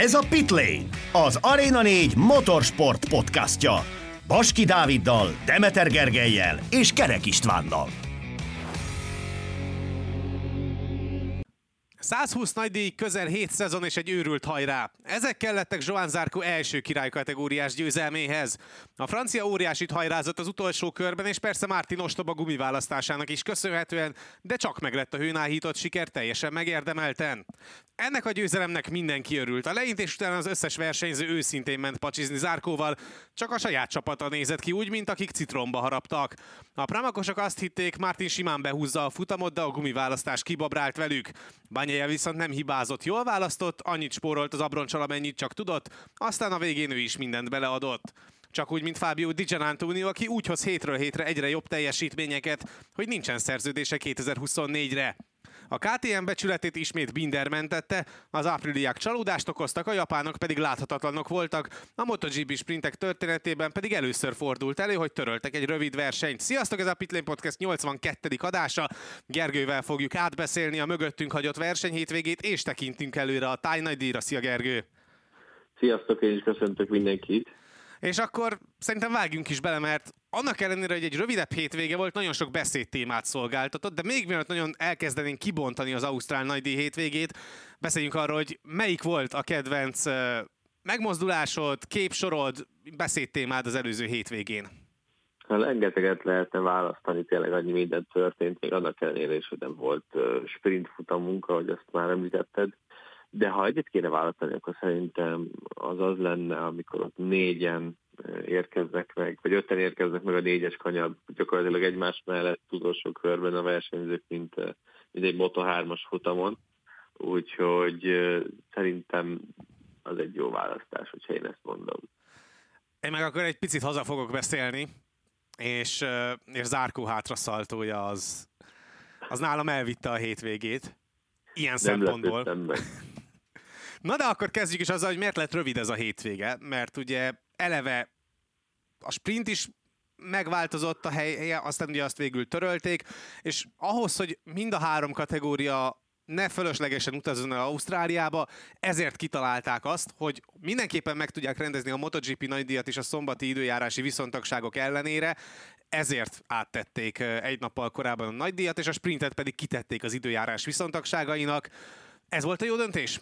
Ez a Pitlane, az Arena 4 motorsport podcastja. Baski Dáviddal, Demeter Gergelyel és Kerek Istvánnal. 120 nagydíj, közel 7 szezon és egy őrült hajrá. Ezek kellettek Joan Zarco első királykategóriás győzelméhez. A francia óriásit hajrázott az utolsó körben, és persze Martin ostoba gumiválasztásának is köszönhetően, de csak meg lett a hőnáhított siker teljesen megérdemelten. Ennek a győzelemnek mindenki örült. A leintés után az összes versenyző őszintén ment pacsizni Zárkóval, csak a saját csapata nézett ki úgy, mint akik citromba haraptak. A pramakosok azt hitték, Martin simán behúzza a futamot, de a gumiválasztás kibabrált velük. Banyaja viszont nem hibázott, jól választott, annyit spórolt az abroncsal, amennyit csak tudott, aztán a végén ő is mindent beleadott. Csak úgy, mint Fábio Di Gianantonio, aki úgy hoz hétről hétre egyre jobb teljesítményeket, hogy nincsen szerződése 2024-re. A KTM becsületét ismét Binder mentette, az ápriliák csalódást okoztak, a japánok pedig láthatatlanok voltak, a MotoGP sprintek történetében pedig először fordult elő, hogy töröltek egy rövid versenyt. Sziasztok, ez a Pitlane Podcast 82. adása. Gergővel fogjuk átbeszélni a mögöttünk hagyott verseny hétvégét, és tekintünk előre a Tájnagy díjra. Szia Gergő! Sziasztok, én is köszöntök mindenkit! És akkor szerintem vágjunk is bele, mert annak ellenére, hogy egy rövidebb hétvége volt, nagyon sok beszédtémát szolgáltatott, de még mielőtt nagyon elkezdenénk kibontani az Ausztrál nagydíj hétvégét, beszéljünk arról, hogy melyik volt a kedvenc megmozdulásod, képsorod, beszédtémád az előző hétvégén. Hát rengeteget lehetne választani, tényleg annyi minden történt, még annak ellenére is, hogy nem volt sprint futamunk, ahogy azt már említetted. De ha egyet kéne választani, akkor szerintem az az lenne, amikor ott négyen érkeznek meg, vagy öten érkeznek meg a négyes kanyar, gyakorlatilag egymás mellett utolsó körben a versenyzők, mint, mint egy Moto3-as futamon. Úgyhogy szerintem az egy jó választás, hogyha én ezt mondom. Én meg akkor egy picit haza fogok beszélni, és, és Zárkó hátraszaltója az, az nálam elvitte a hétvégét. Ilyen Nem szempontból. Meg. Na de akkor kezdjük is azzal, hogy miért lett rövid ez a hétvége, mert ugye eleve a sprint is megváltozott a helye, aztán ugye azt végül törölték, és ahhoz, hogy mind a három kategória ne fölöslegesen utazzon el Ausztráliába, ezért kitalálták azt, hogy mindenképpen meg tudják rendezni a MotoGP nagydíjat is a szombati időjárási viszontagságok ellenére, ezért áttették egy nappal korábban a nagydíjat, és a sprintet pedig kitették az időjárás viszontagságainak. Ez volt a jó döntés?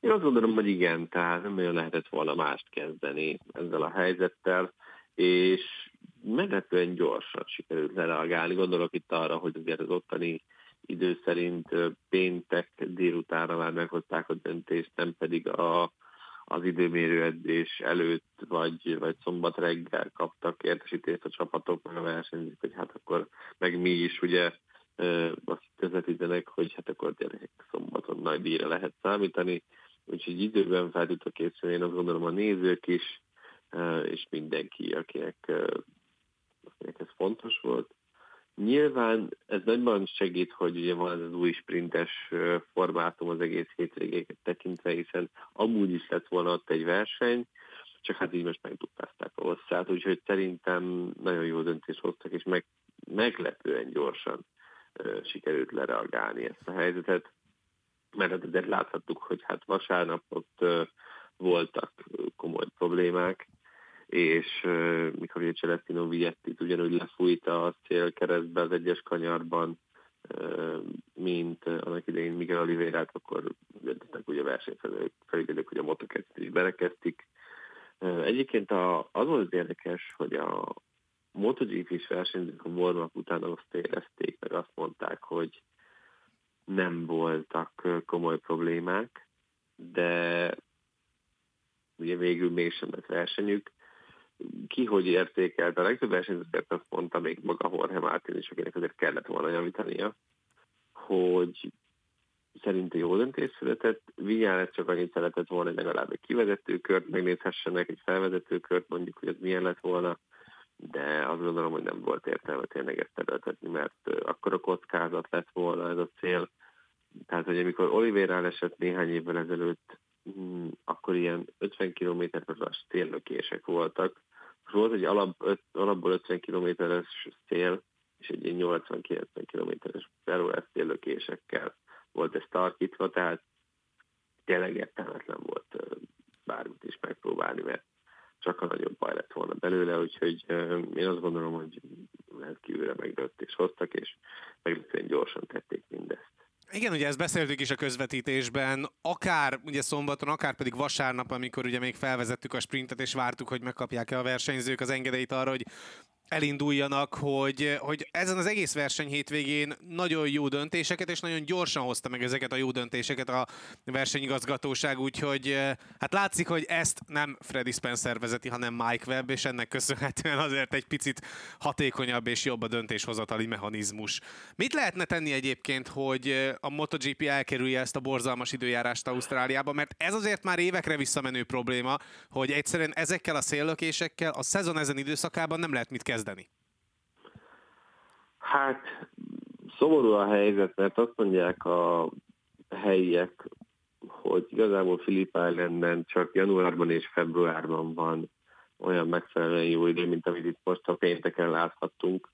Én azt gondolom, hogy igen, tehát nem nagyon lehetett volna mást kezdeni ezzel a helyzettel, és meglepően gyorsan sikerült lereagálni. Gondolok itt arra, hogy azért az ottani idő szerint péntek délutánra már meghozták a döntést, nem pedig a, az időmérő edzés előtt, vagy, vagy szombat reggel kaptak értesítést a csapatok, meg a versenyzők, hogy hát akkor meg mi is ugye azt közvetítenek, hogy hát akkor gyerekek szombaton nagy díjra lehet számítani, úgyhogy időben fel tudtak készülni, én azt gondolom a nézők is, és mindenki, akinek, akinek ez fontos volt. Nyilván ez nagyban segít, hogy ugye van ez az új sprintes formátum az egész hétvégéket tekintve, hiszen amúgy is lett volna ott egy verseny, csak hát így most megdupázták a hosszát, úgyhogy szerintem nagyon jó döntést hoztak, és meg, meglepően gyorsan sikerült lereagálni ezt a helyzetet mert azért láthattuk, hogy hát vasárnap ott voltak komoly problémák, és mikor ugye Celestino Viettit ugyanúgy lefújta a célkeresztbe az egyes kanyarban, mint annak idején Miguel Oliveirát, akkor döntöttek ugye versenyfelügyelők, hogy a motoket is berekeztik. Egyébként a, az volt érdekes, hogy a MotoGP-s versenyzők a warm után azt érezték, meg azt mondták, hogy nem voltak komoly problémák, de ugye végül mégsem lett versenyük. Ki hogy értékelt? A legtöbb versenyzőket azt mondta még maga Jorge Martin is, akinek azért kellett volna javítania, hogy szerinte jó döntés született. Vinyálet csak annyit szeretett volna, hogy legalább egy kivezetőkört megnézhessenek, egy felvezetőkört, mondjuk, hogy ez milyen lett volna de azt gondolom, hogy nem volt értelme tényleg ezt terültetni, mert akkor a kockázat lett volna ez a cél. Tehát, hogy amikor Oliver esett néhány évvel ezelőtt, mm, akkor ilyen 50 km per téllökések voltak. Most volt egy alap, alapból 50 km-es szél, és egy 80-90 km-es per órás téllökésekkel volt ez tarkítva, tehát tényleg értelmetlen volt bármit is megpróbálni, mert csak a nagyobb baj lett volna belőle, úgyhogy én azt gondolom, hogy rendkívülre megdőtt és hoztak, és meglepően gyorsan tették mindezt. Igen, ugye ezt beszéltük is a közvetítésben, akár ugye szombaton, akár pedig vasárnap, amikor ugye még felvezettük a sprintet, és vártuk, hogy megkapják-e a versenyzők az engedélyt arra, hogy elinduljanak, hogy, hogy ezen az egész verseny hétvégén nagyon jó döntéseket, és nagyon gyorsan hozta meg ezeket a jó döntéseket a versenyigazgatóság, úgyhogy hát látszik, hogy ezt nem Freddy Spencer vezeti, hanem Mike Webb, és ennek köszönhetően azért egy picit hatékonyabb és jobb a döntéshozatali mechanizmus. Mit lehetne tenni egyébként, hogy a MotoGP elkerülje ezt a borzalmas időjárást Ausztráliába, mert ez azért már évekre visszamenő probléma, hogy egyszerűen ezekkel a széllökésekkel a szezon ezen időszakában nem lehet mit kezdeni kezdeni? Hát szomorú a helyzet, mert azt mondják a helyiek, hogy igazából Philip Islanden csak januárban és februárban van olyan megfelelően jó idő, mint amit itt most a pénteken láthattunk,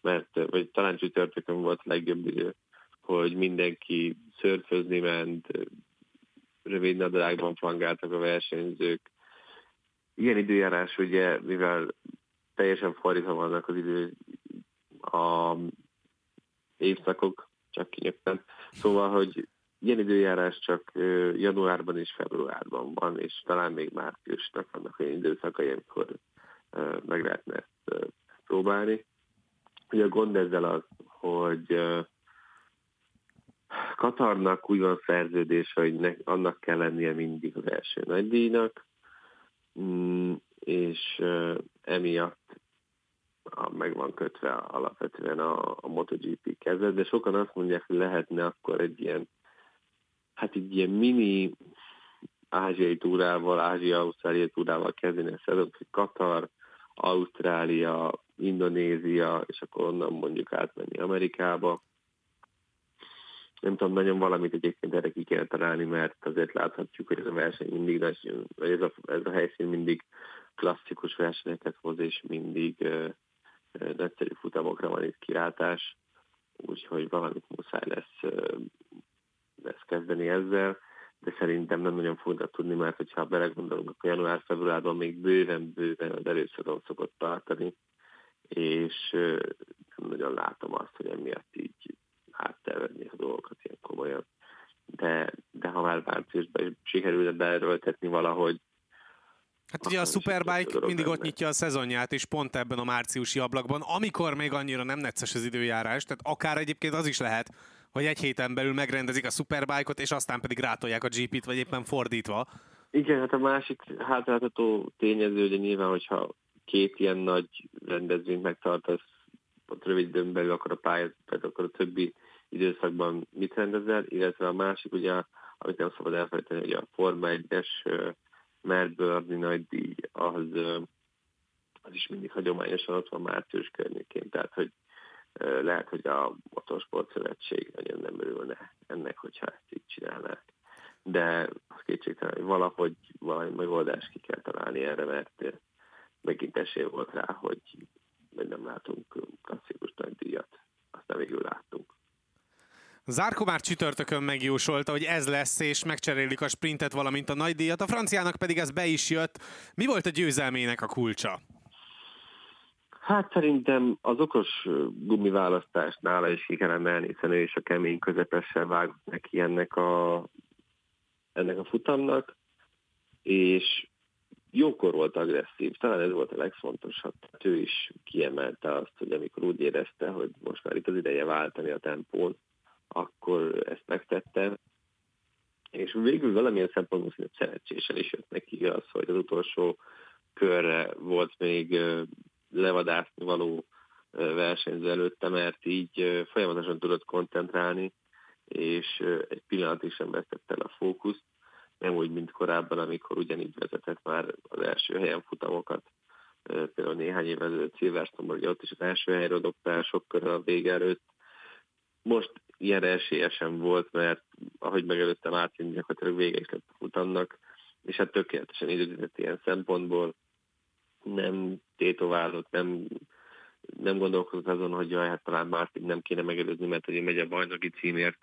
mert vagy talán csütörtökön volt a legjobb idő, hogy mindenki szörfözni ment, rövid nadrágban fangáltak a versenyzők. Ilyen időjárás ugye, mivel teljesen fordítva vannak az idő a évszakok, csak kinyögtem. Szóval, hogy ilyen időjárás csak januárban és februárban van, és talán még márciusnak vannak olyan időszakai, amikor meg lehetne ezt próbálni. Ugye a gond ezzel az, hogy Katarnak úgy van szerződés, hogy ne, annak kell lennie mindig az első nagydíjnak, mm, és emiatt meg van kötve alapvetően a, a MotoGP kezet, de sokan azt mondják, hogy lehetne akkor egy ilyen, hát egy ilyen mini ázsiai túrával, ázsia-ausztrália túrával kezdeni a szezont, hogy Katar, Ausztrália, Indonézia, és akkor onnan mondjuk átmenni Amerikába. Nem tudom, nagyon valamit egyébként erre ki kell találni, mert azért láthatjuk, hogy ez a verseny mindig, vagy ez a, ez a helyszín mindig klasszikus versenyeket hoz, és mindig nagyszerű futamokra van itt kilátás, úgyhogy valamit muszáj lesz, lesz kezdeni ezzel, de szerintem nem nagyon fognak tudni, mert hogyha belegondolunk, akkor január-februárban még bőven-bőven az előszadon szokott tartani, és nem nagyon látom azt, hogy emiatt így áttervedni a dolgokat ilyen komolyan. De, de ha már márciusban sikerülne beerőltetni valahogy Hát ugye a Superbike mindig ott nyitja a szezonját, és pont ebben a márciusi ablakban, amikor még annyira nem necces az időjárás, tehát akár egyébként az is lehet, hogy egy héten belül megrendezik a Superbike-ot, és aztán pedig rátolják a GP-t, vagy éppen fordítva. Igen, hát a másik hátráltató tényező, hogy nyilván, hogyha két ilyen nagy rendezvényt megtartasz, ott rövid időn belül, akkor a pályát, akkor a többi időszakban mit rendezel, illetve a másik, ugye, amit nem szabad elfelejteni, hogy a Forma 1-es Melbourne nagy díj, az, az is mindig hagyományosan ott van március környékén, tehát hogy lehet, hogy a Motorsport Szövetség nagyon nem örülne ennek, hogyha ezt így csinálnák. De az kétségtelen, hogy valahogy valami megoldást ki kell találni erre, mert megint esély volt rá, hogy nem látunk klasszikus nagy díjat. Aztán végül láttunk. Zárko már csütörtökön megjósolta, hogy ez lesz, és megcserélik a sprintet, valamint a nagy díjat. A franciának pedig ez be is jött. Mi volt a győzelmének a kulcsa? Hát szerintem az okos gumiválasztás nála is ki kellene emelni, hiszen ő is a kemény közepessel vágott neki ennek a, ennek a futamnak, és jókor volt agresszív, talán ez volt a legfontosabb. Hát ő is kiemelte azt, hogy amikor úgy érezte, hogy most már itt az ideje váltani a tempón, akkor ezt megtette, és végül valamilyen szempontból szinte szerencsésen is jött neki az, hogy az utolsó körre volt még levadászni való versenyző előtte, mert így folyamatosan tudott koncentrálni, és egy pillanatig sem vesztette el a fókuszt, nem úgy, mint korábban, amikor ugyanígy vezetett már az első helyen futamokat, például néhány évvel ezelőtt Silverstone-ban, ott is az első helyre dobta el sok körül a vége előtt. Most ilyen esélye volt, mert ahogy megelőttem átjönni, gyakorlatilag vége is lett a futamnak, és hát tökéletesen időzített ilyen szempontból, nem tétoválott, nem, nem gondolkozott azon, hogy jaj, hát talán Martin nem kéne megelőzni, mert hogy megy a bajnoki címért,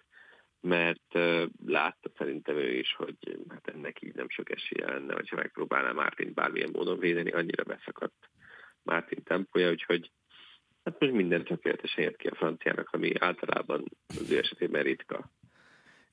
mert uh, látta szerintem ő is, hogy hát ennek így nem sok esélye lenne, hogyha megpróbálná Mártin bármilyen módon védeni, annyira beszakadt Mártin tempója, úgyhogy hát most minden tökéletesen jött ki a franciának, ami általában az ő esetében ritka.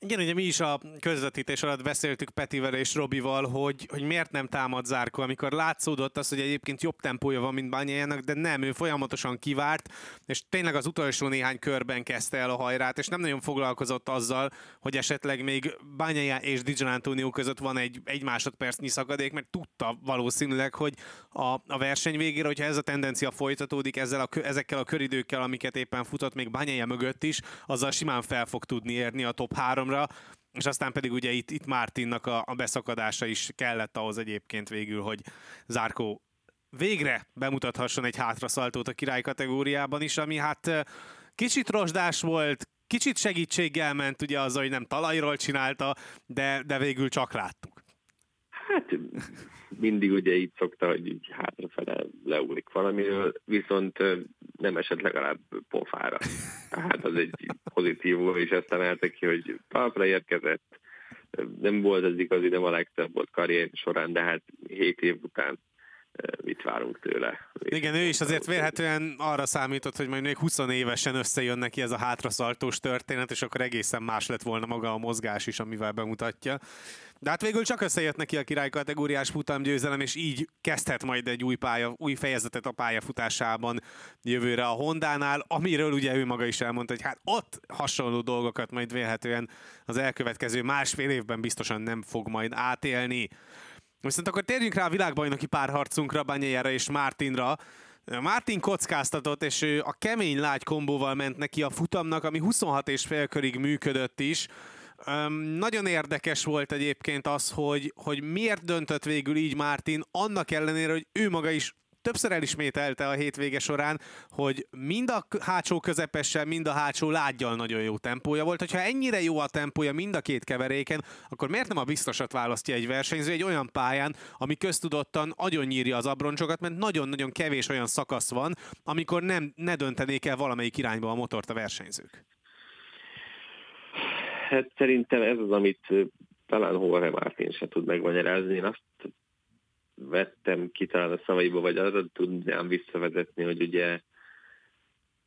Igen, ugye mi is a közvetítés alatt beszéltük Petivel és Robival, hogy, hogy miért nem támad Zárko, amikor látszódott az, hogy egyébként jobb tempója van, mint Bányájának, de nem, ő folyamatosan kivárt, és tényleg az utolsó néhány körben kezdte el a hajrát, és nem nagyon foglalkozott azzal, hogy esetleg még Bányájá és Dijon Antonio között van egy, egy másodpercnyi szakadék, mert tudta valószínűleg, hogy a, a verseny végére, hogyha ez a tendencia folytatódik ezzel a, ezekkel a köridőkkel, amiket éppen futott még Bányája mögött is, azzal simán fel fog tudni érni a top 3 számra, és aztán pedig ugye itt, itt Mártinnak a, a beszakadása is kellett ahhoz egyébként végül, hogy Zárkó végre bemutathasson egy hátraszaltót a király kategóriában is, ami hát kicsit rozsdás volt, kicsit segítséggel ment ugye az, hogy nem talajról csinálta, de, de végül csak láttuk. Hát mindig ugye így szokta, hogy így hátrafele leúlik valamiről, viszont nem esett legalább pofára. Tehát az egy pozitívum, és ezt emelte ki, hogy talpra érkezett. Nem volt az igazi, nem a legtöbb volt karrier során, de hát hét év után mit várunk tőle. Igen, ő is azért vélhetően arra számított, hogy majd még 20 évesen összejön neki ez a hátraszaltós történet, és akkor egészen más lett volna maga a mozgás is, amivel bemutatja. De hát végül csak összejött neki a király kategóriás futamgyőzelem, és így kezdhet majd egy új, pálya, új fejezetet a pályafutásában jövőre a Hondánál, amiről ugye ő maga is elmondta, hogy hát ott hasonló dolgokat majd vélhetően az elkövetkező másfél évben biztosan nem fog majd átélni. Viszont akkor térjünk rá a világbajnoki párharcunkra, Banyajára és Mártinra. Martin kockáztatott, és ő a kemény lágy kombóval ment neki a futamnak, ami 26 és fél körig működött is. Um, nagyon érdekes volt egyébként az, hogy, hogy miért döntött végül így Martin, annak ellenére, hogy ő maga is többször elismételte a hétvége során, hogy mind a hátsó közepessel, mind a hátsó lágyjal nagyon jó tempója volt. Hogyha ennyire jó a tempója mind a két keveréken, akkor miért nem a biztosat választja egy versenyző egy olyan pályán, ami köztudottan nagyon nyírja az abroncsokat, mert nagyon-nagyon kevés olyan szakasz van, amikor nem, ne döntenék el valamelyik irányba a motort a versenyzők. Hát szerintem ez az, amit talán Jorge Martin se tud megmagyarázni. Én azt vettem ki talán a szavaiba, vagy arra tudnám visszavezetni, hogy ugye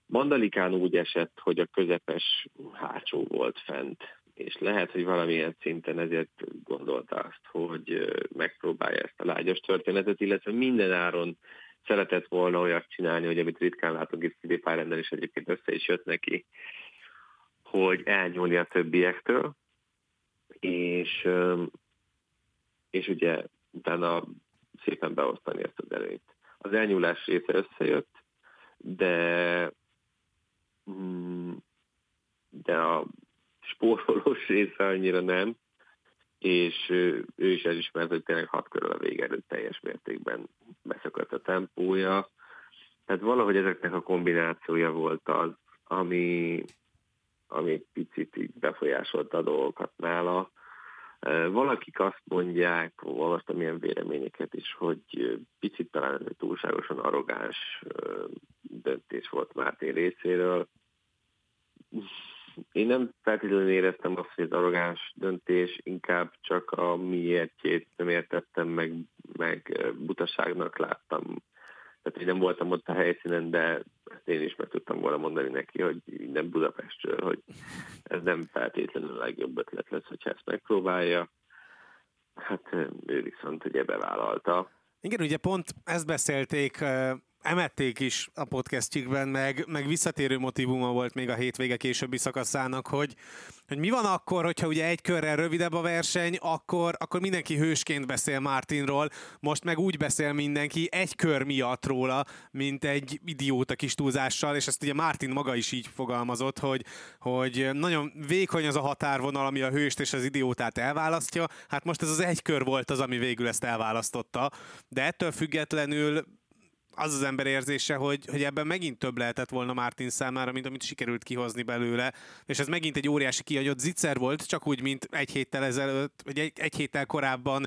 Mandalikán úgy esett, hogy a közepes hátsó volt fent, és lehet, hogy valamilyen szinten ezért gondolta azt, hogy megpróbálja ezt a lágyas történetet, illetve minden áron szeretett volna olyat csinálni, hogy amit ritkán látunk itt Filip Islandel is egyébként össze is jött neki, hogy elnyúlni a többiektől, és, és ugye utána szépen beosztani ezt az előnyt. Az elnyúlás része összejött, de, mm, de a spórolós része annyira nem, és ő is elismert, hogy tényleg hat körül a vége előtt teljes mértékben beszakadt a tempója. Tehát valahogy ezeknek a kombinációja volt az, ami, ami picit így befolyásolta a dolgokat nála. Valakik azt mondják, olvastam ilyen véleményeket is, hogy picit talán túlságosan arrogáns döntés volt Mártin részéről. Én nem feltétlenül éreztem azt, hogy ez arrogáns döntés, inkább csak a miértjét nem értettem, meg, meg butaságnak láttam. Tehát, hogy nem voltam ott a helyszínen, de én is meg tudtam volna mondani neki, hogy nem Budapestről, hogy ez nem feltétlenül a legjobb ötlet lesz, hogyha ezt megpróbálja. Hát ő viszont ugye bevállalta. Igen, ugye pont ezt beszélték emették is a podcastjükben, meg, meg visszatérő motivuma volt még a hétvége későbbi szakaszának, hogy, hogy mi van akkor, hogyha ugye egy körrel rövidebb a verseny, akkor, akkor mindenki hősként beszél Martinról, most meg úgy beszél mindenki egy kör miatt róla, mint egy idióta kis túlzással, és ezt ugye Martin maga is így fogalmazott, hogy, hogy nagyon vékony az a határvonal, ami a hőst és az idiótát elválasztja, hát most ez az egy kör volt az, ami végül ezt elválasztotta, de ettől függetlenül az az ember érzése, hogy, hogy ebben megint több lehetett volna Martin számára, mint amit sikerült kihozni belőle, és ez megint egy óriási kiagyott zicser volt, csak úgy, mint egy héttel ezelőtt, vagy egy, egy héttel korábban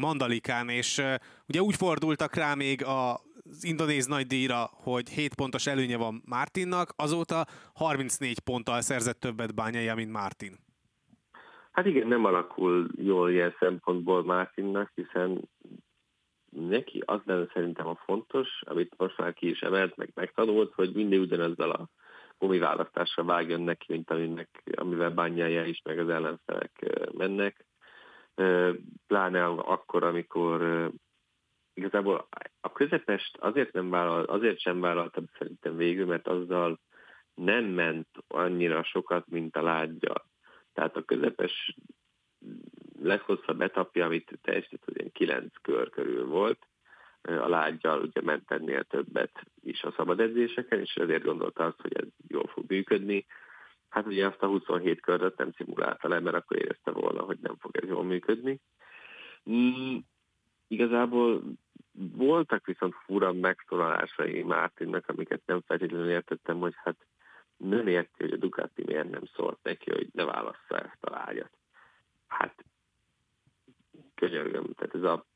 Mandalikán, és uh, ugye úgy fordultak rá még a az indonéz nagydíjra, hogy 7 pontos előnye van Martinnak, azóta 34 ponttal szerzett többet bányája, mint Martin. Hát igen, nem alakul jól ilyen szempontból Mártinnak, hiszen neki az lenne szerintem a fontos, amit most már ki is emelt, meg megtanult, hogy mindig ugyanezzel a gumiválasztásra vágjon neki, mint aminek, amivel bányája is, meg az ellenfelek mennek. Pláne akkor, amikor igazából a közepest azért, nem vállal, azért sem vállaltam szerintem végül, mert azzal nem ment annyira sokat, mint a lágyjal. Tehát a közepes leghosszabb etapja, amit teljesített, ilyen kilenc kör körül volt, a lágyjal ugye ment ennél többet is a szabad edzéseken, és ezért gondolta azt, hogy ez jól fog működni. Hát ugye azt a 27 köröt nem szimulálta le, mert akkor érezte volna, hogy nem fog ez jól működni. Mm, igazából voltak viszont fura megszólalásai Mártinnak, amiket nem feltétlenül értettem, hogy hát nem érti, hogy a Ducati miért nem szólt neki, hogy ne válassza ezt a lágyat. Hát könyörgöm, tehát ez a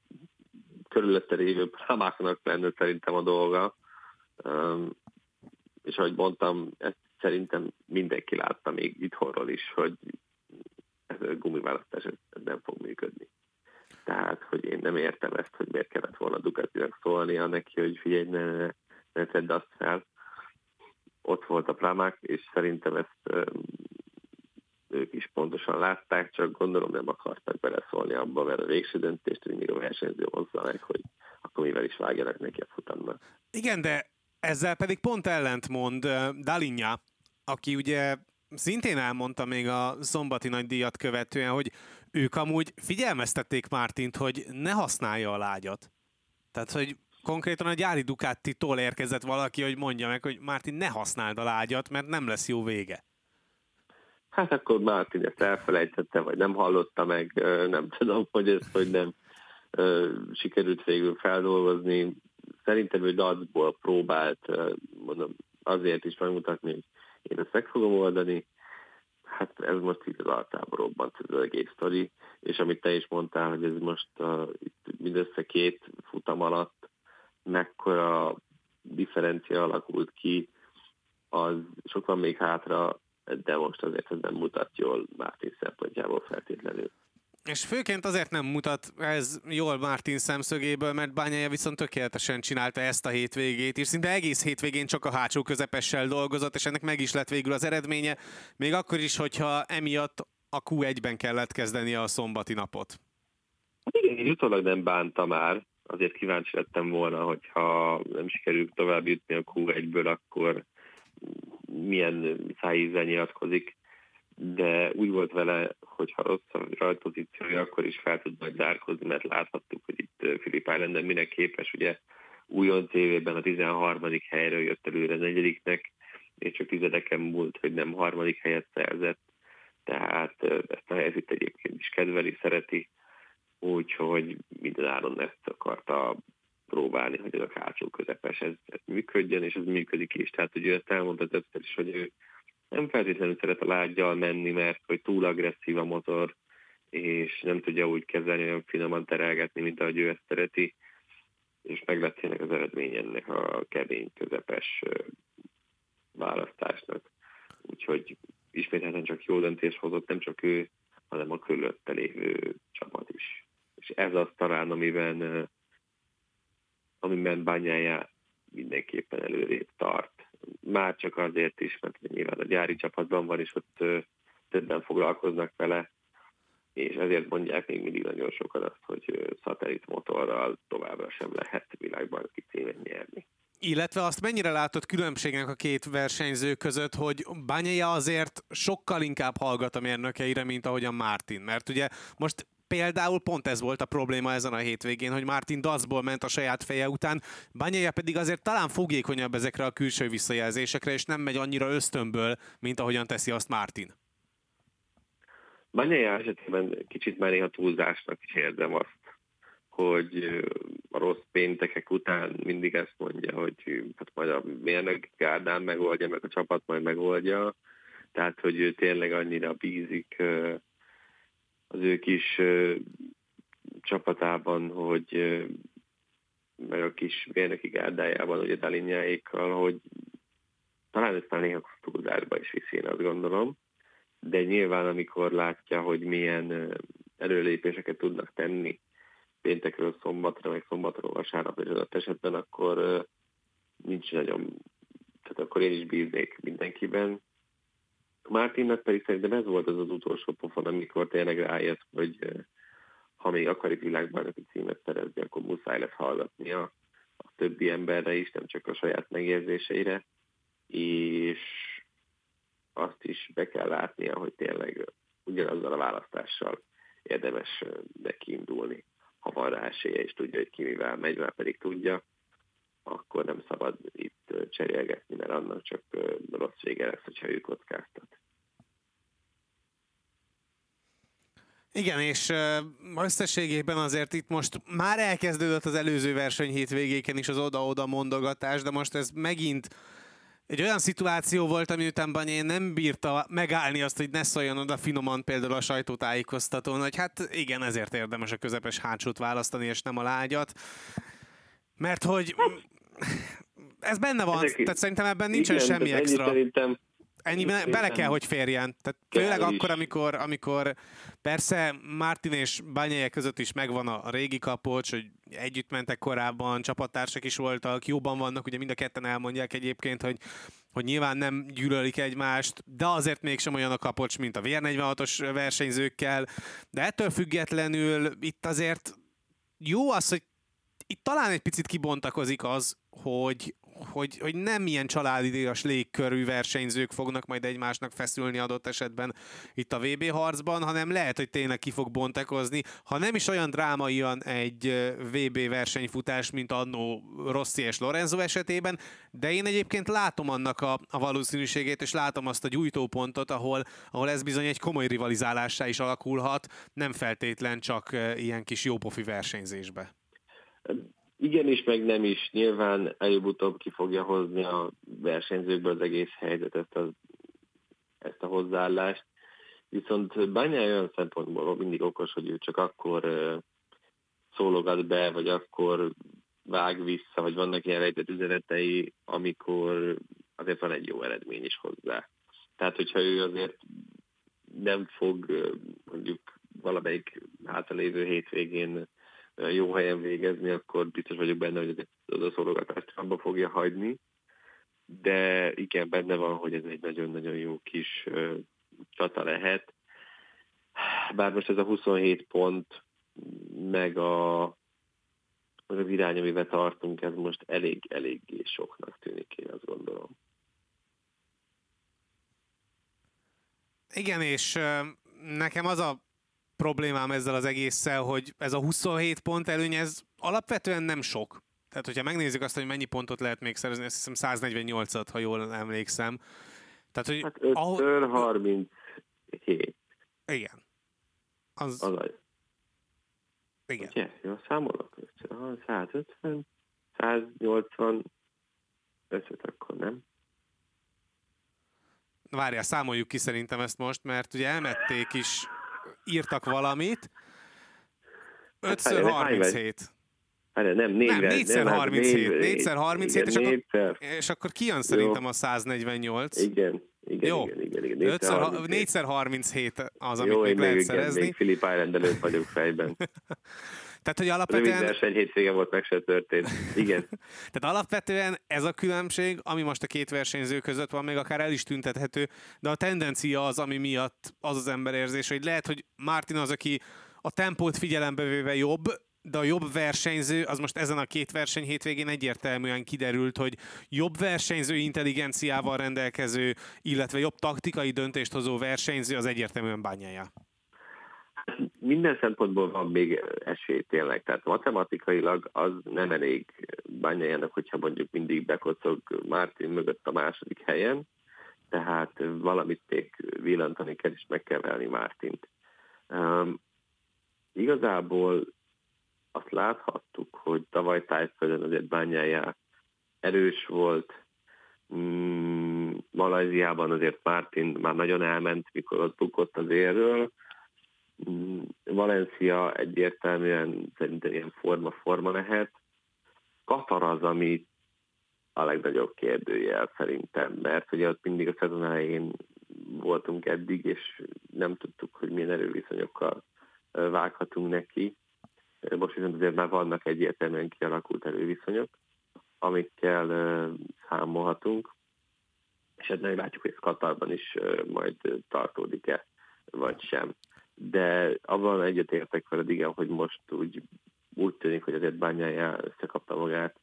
körülötte lévő prámáknak lenne szerintem a dolga. És ahogy mondtam, ezt szerintem mindenki látta még itthonról is, hogy ez a gumiválasztás ez, nem fog működni. Tehát, hogy én nem értem ezt, hogy miért kellett volna Ducatinak szólnia neki, hogy figyelj, ne, ne, ne tedd azt fel. Ott volt a plámák, és szerintem ezt ők is pontosan látták, csak gondolom nem akartak beleszólni abba, mert a végső döntést mindig a versenyző hozza meg, hogy akkor mivel is vágjanak neki a futamnak. Igen, de ezzel pedig pont ellentmond Dalinja, aki ugye szintén elmondta még a szombati nagy díjat követően, hogy ők amúgy figyelmeztették Mártint, hogy ne használja a lágyat. Tehát, hogy konkrétan a gyári Ducati-tól érkezett valaki, hogy mondja meg, hogy Mártin ne használd a lágyat, mert nem lesz jó vége. Hát akkor Mártin ezt elfelejtette, vagy nem hallotta meg, nem tudom, hogy ezt hogy nem sikerült végül feldolgozni. Szerintem ő dacból próbált, mondom, azért is megmutatni, hogy én ezt meg fogom oldani. Hát ez most így az altába robbant ez az egész sztori, és amit te is mondtál, hogy ez most uh, itt mindössze két futam alatt mekkora differencia alakult ki, az sok van még hátra, de most azért ez nem mutat jól Mártin szempontjából feltétlenül. És főként azért nem mutat ez jól Martin szemszögéből, mert Bányája viszont tökéletesen csinálta ezt a hétvégét, és szinte egész hétvégén csak a hátsó közepessel dolgozott, és ennek meg is lett végül az eredménye, még akkor is, hogyha emiatt a Q1-ben kellett kezdeni a szombati napot. Hát igen, én utólag nem bánta már, azért kíváncsi lettem volna, hogyha nem sikerül tovább jutni a Q1-ből, akkor milyen szájízzel nyilatkozik de úgy volt vele, hogy ha rossz a rajtpozíciója, akkor is fel tud majd zárkozni, mert láthattuk, hogy itt Filip Islander minek képes, ugye újon évében a 13. helyről jött előre negyediknek, és csak tizedeken múlt, hogy nem harmadik helyet szerzett, tehát ezt a helyzet egyébként is kedveli, szereti, úgyhogy minden áron ezt akarta próbálni, hogy ez a hátsó közepes ez, ez működjön, és ez működik is. Tehát ugye ezt elmondta többször is, hogy ő nem feltétlenül szeret a lágyjal menni, mert hogy túl agresszív a motor, és nem tudja úgy kezelni, olyan finoman terelgetni, mint ahogy ő ezt szereti, és meg lett ennek az eredmény ennek a kemény, közepes választásnak. Úgyhogy ismételten csak jó döntést hozott, nem csak ő, hanem a körülötte lévő csapat is. És ez az talán, amiben, amiben bányája mindenképpen előrébb tart már csak azért is, mert nyilván a gyári csapatban van, és ott többen foglalkoznak vele, és ezért mondják még mindig nagyon sokan azt, hogy szatellit továbbra sem lehet világbajnoki címet nyerni. Illetve azt mennyire látott különbségnek a két versenyző között, hogy Banyaja azért sokkal inkább hallgat a mérnökeire, mint ahogyan Martin. Mert ugye most például pont ez volt a probléma ezen a hétvégén, hogy Martin Dazból ment a saját feje után, Banyaja pedig azért talán fogékonyabb ezekre a külső visszajelzésekre, és nem megy annyira ösztönből, mint ahogyan teszi azt Martin. Banyaja esetében kicsit már néha túlzásnak is érzem azt, hogy a rossz péntekek után mindig ezt mondja, hogy hát majd a mérnök gárdán megoldja, meg a csapat majd megoldja. Tehát, hogy ő tényleg annyira bízik az ő kis csapatában, hogy meg a kis mérnöki gárdájában, ugye Dalinjáékkal, hogy talán ezt már néha túlzásba is viszi, én azt gondolom. de nyilván amikor látja, hogy milyen előlépéseket tudnak tenni péntekről szombatra, meg szombatról vasárnap és adott esetben, akkor nincs nagyon, tehát akkor én is bíznék mindenkiben. Mártinnak pedig szerintem ez volt az az utolsó pofon, amikor tényleg rájött, hogy ha még akar itt világbajnoki címet szerezni, akkor muszáj lesz hallgatnia a többi emberre is, nem csak a saját megérzéseire, és azt is be kell látnia, hogy tényleg ugyanazzal a választással érdemes neki. Ha van rá esélye, és tudja, hogy ki mivel megy, már pedig tudja, akkor nem szabad itt cserélgetni, mert annak csak rossz vége lesz, hogyha ő kockáztat. Igen, és összességében azért itt most már elkezdődött az előző verseny hétvégéken is az oda-oda mondogatás, de most ez megint egy olyan szituáció volt, ami után Banyé nem bírta megállni azt, hogy ne szóljon oda finoman például a sajtótájékoztatón, hogy hát igen, ezért érdemes a közepes hátsót választani, és nem a lágyat. Mert hogy ez benne van, Ezek, tehát szerintem ebben nincsen igen, semmi extra. Szerintem Ennyi bele kell, hogy férjen. Tehát főleg akkor, amikor, amikor persze Martin és Bányája között is megvan a, a régi kapocs, hogy együtt mentek korábban, csapattársak is voltak, jóban vannak, ugye mind a ketten elmondják egyébként, hogy, hogy nyilván nem gyűlölik egymást, de azért mégsem olyan a kapocs, mint a VR46-os versenyzőkkel, de ettől függetlenül itt azért jó az, hogy itt talán egy picit kibontakozik az, hogy, hogy, hogy nem ilyen családidéjas légkörű versenyzők fognak majd egymásnak feszülni adott esetben itt a VB harcban, hanem lehet, hogy tényleg ki fog bontakozni. Ha nem is olyan drámaian egy VB versenyfutás, mint annó Rossi és Lorenzo esetében, de én egyébként látom annak a, a valószínűségét, és látom azt a gyújtópontot, ahol, ahol ez bizony egy komoly rivalizálássá is alakulhat, nem feltétlen csak ilyen kis jópofi versenyzésbe. Igen is, meg nem is. Nyilván előbb-utóbb ki fogja hozni a versenyzőkből az egész helyzetet, az, ezt a hozzáállást. Viszont Bányája olyan szempontból mindig okos, hogy ő csak akkor szólogat be, vagy akkor vág vissza, vagy vannak ilyen rejtett üzenetei, amikor azért van egy jó eredmény is hozzá. Tehát, hogyha ő azért nem fog mondjuk valamelyik hátralévő hétvégén jó helyen végezni, akkor biztos vagyok benne, hogy az a szorogatást abba fogja hagyni. De igen, benne van, hogy ez egy nagyon-nagyon jó kis csata lehet. Bár most ez a 27 pont, meg a, meg az irány, amivel tartunk, ez most elég, eléggé soknak tűnik, én azt gondolom. Igen, és nekem az a problémám ezzel az egésszel, hogy ez a 27 pont előny, ez alapvetően nem sok. Tehát, hogyha megnézzük azt, hogy mennyi pontot lehet még szerezni, azt hiszem 148-at, ha jól emlékszem. Tehát, hogy hát 5 ahol... 37. Igen. Az... az Igen. Ugye, jól számolok? 150, 180, 5 akkor nem? Várjál, számoljuk ki szerintem ezt most, mert ugye elmették is írtak valamit. 5 37. Hát nem, 4 nem, 4 37. 4 37, és, akkor, és akkor kijön szerintem a 148. Igen, igen, Jó. igen, igen, igen. 4 x 37 az, amit Jó, még lehet igen, szerezni. Még Philip Island előtt vagyok fejben. Tehát, hogy alapvetően... Rövid verseny hétvége volt, meg se történt. Igen. Tehát alapvetően ez a különbség, ami most a két versenyző között van, még akár el is tüntethető, de a tendencia az, ami miatt az az emberérzés, hogy lehet, hogy Martin az, aki a tempót figyelembe véve jobb, de a jobb versenyző, az most ezen a két verseny hétvégén egyértelműen kiderült, hogy jobb versenyző intelligenciával rendelkező, illetve jobb taktikai döntést hozó versenyző az egyértelműen bányája minden szempontból van még esély tényleg. Tehát matematikailag az nem elég bányájának, hogyha mondjuk mindig bekocog Martin mögött a második helyen, tehát valamit még villantani kell, és meg kell velni Mártint. Um, igazából azt láthattuk, hogy tavaly tájföldön azért bányája erős volt, mm, Malajziában azért Martin már nagyon elment, mikor ott bukott az érről, Valencia egyértelműen szerintem ilyen forma-forma lehet. Katar az, ami a legnagyobb kérdőjel szerintem, mert ugye ott mindig a szezon elején voltunk eddig, és nem tudtuk, hogy milyen erőviszonyokkal vághatunk neki. Most viszont azért már vannak egyértelműen kialakult erőviszonyok, amikkel számolhatunk, és hát meglátjuk, hogy ez Katarban is majd tartódik-e, vagy sem. De abban egyetértek veled, igen, hogy most úgy, úgy tűnik, hogy azért bányája összekapta magát,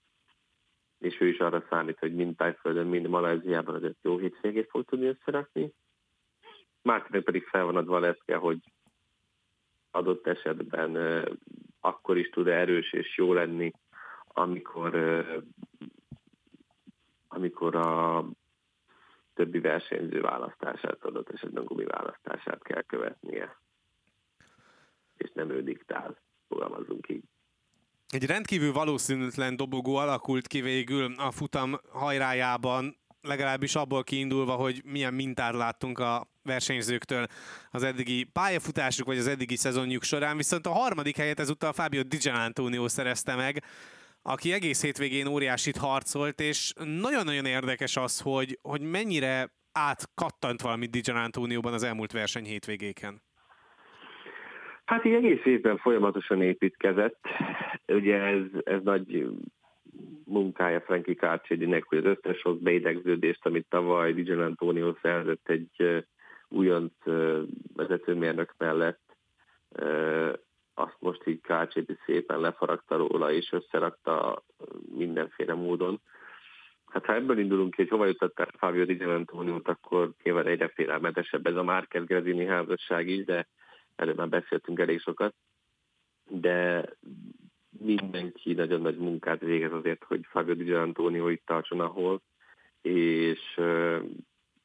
és ő is arra számít, hogy mind Tájföldön, mind Malajziában azért jó hétvégét fog tudni összerakni. Mártinek pedig fel van adva lesz, hogy adott esetben akkor is tud erős és jó lenni, amikor, amikor a többi versenyző választását, adott esetben gumi választását kell követnie. És nem ő diktál, fogalmazunk így. Egy rendkívül valószínűtlen dobogó alakult ki végül a futam hajrájában, legalábbis abból kiindulva, hogy milyen mintát láttunk a versenyzőktől az eddigi pályafutásuk, vagy az eddigi szezonjuk során, viszont a harmadik helyet ezúttal Fábio Di Antonio szerezte meg, aki egész hétvégén óriásit harcolt, és nagyon-nagyon érdekes az, hogy, hogy mennyire átkattant valami Di Antonioban az elmúlt verseny hétvégéken. Hát így egész évben folyamatosan építkezett. Ugye ez, ez nagy munkája Frankie Kárcsédinek, hogy az összes sok beidegződést, amit tavaly Dijan Antonio szerzett egy újonc vezetőmérnök mellett, azt most így Kárcsédi szépen lefaragta róla, és összerakta mindenféle módon. Hát ha ebből indulunk ki, hogy hova jutott el Fábio Di akkor nyilván egyre félelmetesebb ez a Márquez Grazini házasság is, de erről már beszéltünk elég sokat. De mindenki nagyon nagy munkát végez azért, hogy Fabio Di Antonio itt tartson ahol, és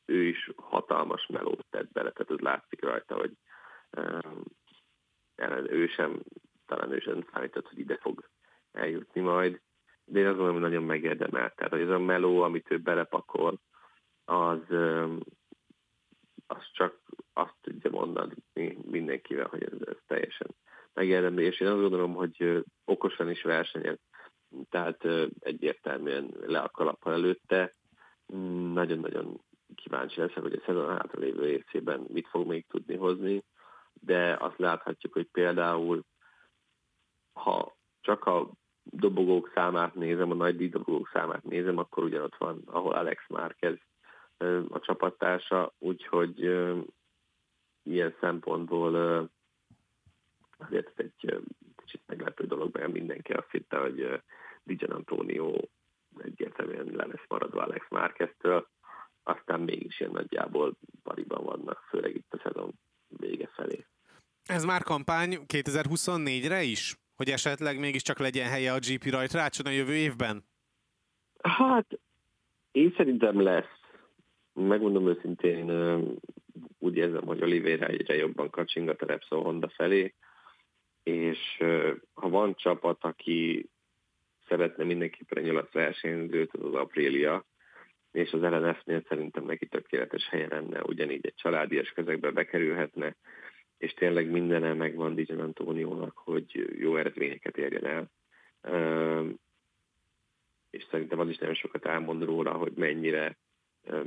ő is hatalmas melót tett bele, tehát ez látszik rajta, hogy ő sem, talán ő sem számított, hogy ide fog eljutni majd, de én azt gondolom, hogy nagyon megérdemelt. Tehát, hogy ez a meló, amit ő belepakol, az, az csak azt tudja mondani mindenkivel, hogy ez, ez teljesen megérdemli, és én azt gondolom, hogy okosan is versenyez, tehát egyértelműen le a kalappal előtte. Nagyon-nagyon kíváncsi leszek, hogy a szezon hátralévő részében mit fog még tudni hozni, de azt láthatjuk, hogy például ha csak a dobogók számát nézem, a nagy dobogók számát nézem, akkor ugyanott van, ahol Alex Márquez a csapattársa, úgyhogy ilyen szempontból azért ez egy kicsit meglepő dolog, mert mindenki azt hitte, hogy Dijan Antonio egyértelműen le lesz maradva Alex Márqueztől, aztán mégis ilyen nagyjából pariban vannak, főleg itt a szezon vége felé. Ez már kampány 2024-re is? Hogy esetleg mégiscsak legyen helye a GP rajtrácson a jövő évben? Hát, én szerintem lesz. Megmondom őszintén, úgy érzem, hogy Oliveira egyre jobban kacsingat a Repsol Honda felé, és ha van csapat, aki szeretne mindenképpen egy olasz versenyzőt, az az Aprilia, és az LNF-nél szerintem neki tökéletes helye lenne, ugyanígy egy családias közegbe bekerülhetne, és tényleg mindene megvan Dijan Antóniónak, hogy jó eredményeket érjen el. És szerintem az is nagyon sokat elmond róla, hogy mennyire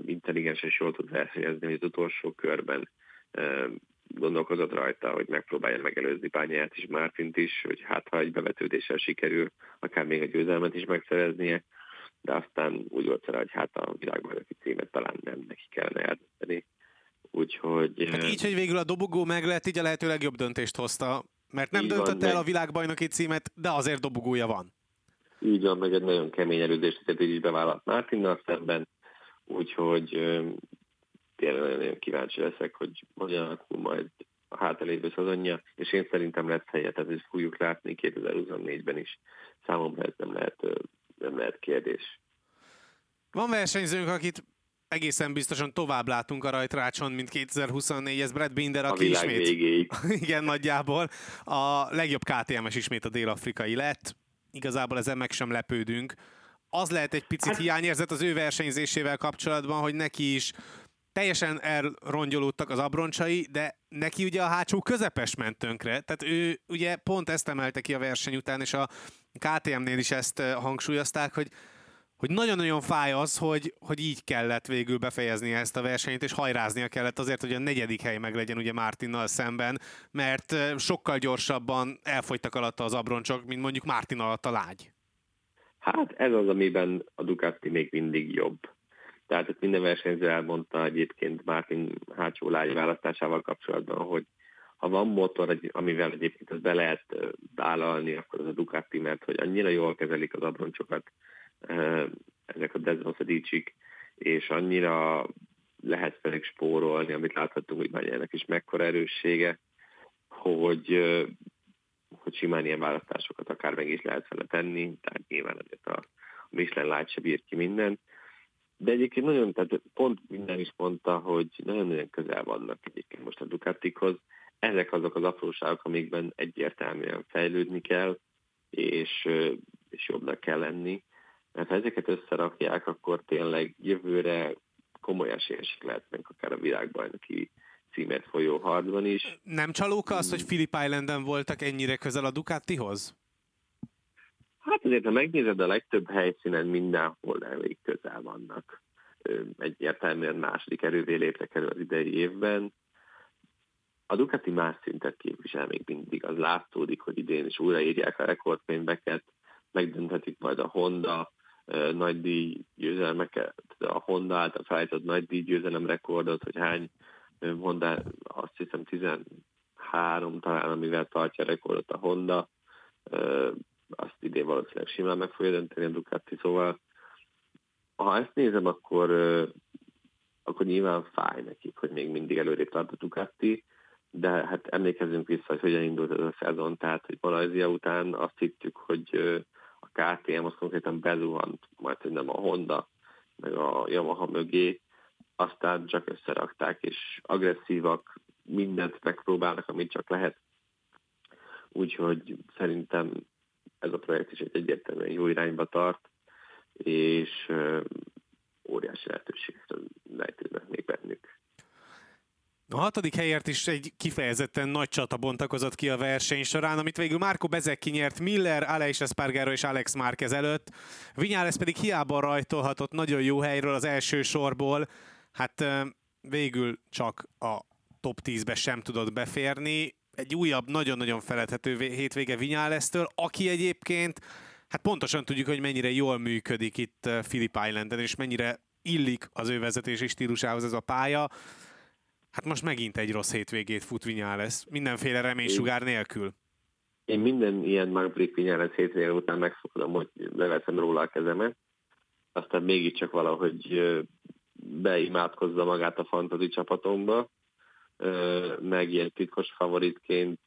intelligens és jól tud versenyezni, hogy az utolsó körben gondolkozott rajta, hogy megpróbálja megelőzni Bányát és Mártint is, hogy hát ha egy bevetődéssel sikerül, akár még a győzelmet is megszereznie, de aztán úgy volt rá, hogy hát a világbajnoki címet talán nem neki kellene eldönteni. Úgyhogy... Hát így, hogy végül a dobogó meg lett, így a lehető legjobb döntést hozta, mert nem döntött el meg... a világbajnoki címet, de azért dobogója van. Így van, meg egy nagyon kemény erődést így bevállalt Mártinnal szemben, úgyhogy tényleg nagyon kíváncsi leszek, hogy hogyan alakul majd a hátralévő szezonja, és én szerintem lesz helye, tehát ezt fogjuk látni 2024-ben is. Számomra ez nem lehet, nem lehet kérdés. Van versenyzőnk, akit egészen biztosan tovább látunk a rajtrácson, mint 2024, ez Brad Binder, aki a ismét... Végéig. Igen, nagyjából. A legjobb KTMS ismét a dél-afrikai lett. Igazából ezen meg sem lepődünk. Az lehet egy picit hát... hiányérzet az ő versenyzésével kapcsolatban, hogy neki is teljesen elrongyolódtak az abroncsai, de neki ugye a hátsó közepes ment tönkre, tehát ő ugye pont ezt emelte ki a verseny után, és a KTM-nél is ezt hangsúlyozták, hogy hogy nagyon-nagyon fáj az, hogy, hogy így kellett végül befejezni ezt a versenyt, és hajráznia kellett azért, hogy a negyedik hely meg legyen ugye Mártinnal szemben, mert sokkal gyorsabban elfogytak alatta az abroncsok, mint mondjuk Mártin alatt a lágy. Hát ez az, amiben a Ducati még mindig jobb. Tehát ezt minden versenyző elmondta egyébként Mártin hátsó lágy választásával kapcsolatban, hogy ha van motor, amivel egyébként ezt be lehet vállalni, akkor az a Ducati, mert hogy annyira jól kezelik az abroncsokat ezek a Desmosedicsik, és annyira lehet felég spórolni, amit láthattunk, hogy Bányának is mekkora erőssége, hogy, hogy simán ilyen választásokat akár meg is lehet vele tenni, tehát nyilván azért a, a Michelin Light se bír ki mindent, de egyébként nagyon, tehát pont minden is mondta, hogy nagyon-nagyon közel vannak egyébként most a Ducatikhoz. Ezek azok az apróságok, amikben egyértelműen fejlődni kell, és, és jobbnak kell lenni. Mert ha ezeket összerakják, akkor tényleg jövőre komoly esélyesek lehetnek akár a világbajnoki címet folyó harcban is. Nem csalóka az, hogy Philip Islanden voltak ennyire közel a Ducatihoz? Hát azért, ha megnézed, a legtöbb helyszínen mindenhol elég közel vannak. Egyértelműen második erővé léptek elő az idei évben. A Ducati más szintet képvisel még mindig. Az látszódik, hogy idén is újraírják a rekordkönyveket, megdönthetik majd a Honda nagy díj győzelmeket, a Honda által felállított nagy díj győzelem rekordot, hogy hány Honda, azt hiszem 13 talán, amivel tartja a rekordot a Honda, azt idén valószínűleg simán meg fogja dönteni a Ducati, szóval ha ezt nézem, akkor, akkor nyilván fáj nekik, hogy még mindig előrébb tart a Ducati, de hát emlékezzünk vissza, hogy hogyan indult ez a szezon, tehát hogy Malajzia után azt hittük, hogy a KTM az konkrétan bezuhant, majd hogy nem a Honda, meg a Yamaha mögé, aztán csak összerakták, és agresszívak, mindent megpróbálnak, amit csak lehet. Úgyhogy szerintem ez a projekt is egy egyértelműen jó irányba tart, és óriási lehetőségekre lejtődnek még bennük. A hatodik helyért is egy kifejezetten nagy csata bontakozott ki a verseny során, amit végül Márko Bezek nyert Miller, Aleix Espargaro és Alex Márquez előtt. Vinyales pedig hiába rajtolhatott nagyon jó helyről az első sorból, hát végül csak a top 10-be sem tudott beférni egy újabb, nagyon-nagyon feledhető hétvége Vinyálesztől, aki egyébként, hát pontosan tudjuk, hogy mennyire jól működik itt Philip Islanden, és mennyire illik az ő vezetési stílusához ez a pálya. Hát most megint egy rossz hétvégét fut Vinyales, mindenféle reménysugár nélkül. Én minden ilyen Maverick Vinyales hétvége után megfogadom, hogy leveszem róla a kezemet, aztán mégiscsak valahogy beimádkozza magát a fantasy csapatomba, meg ilyen titkos favoritként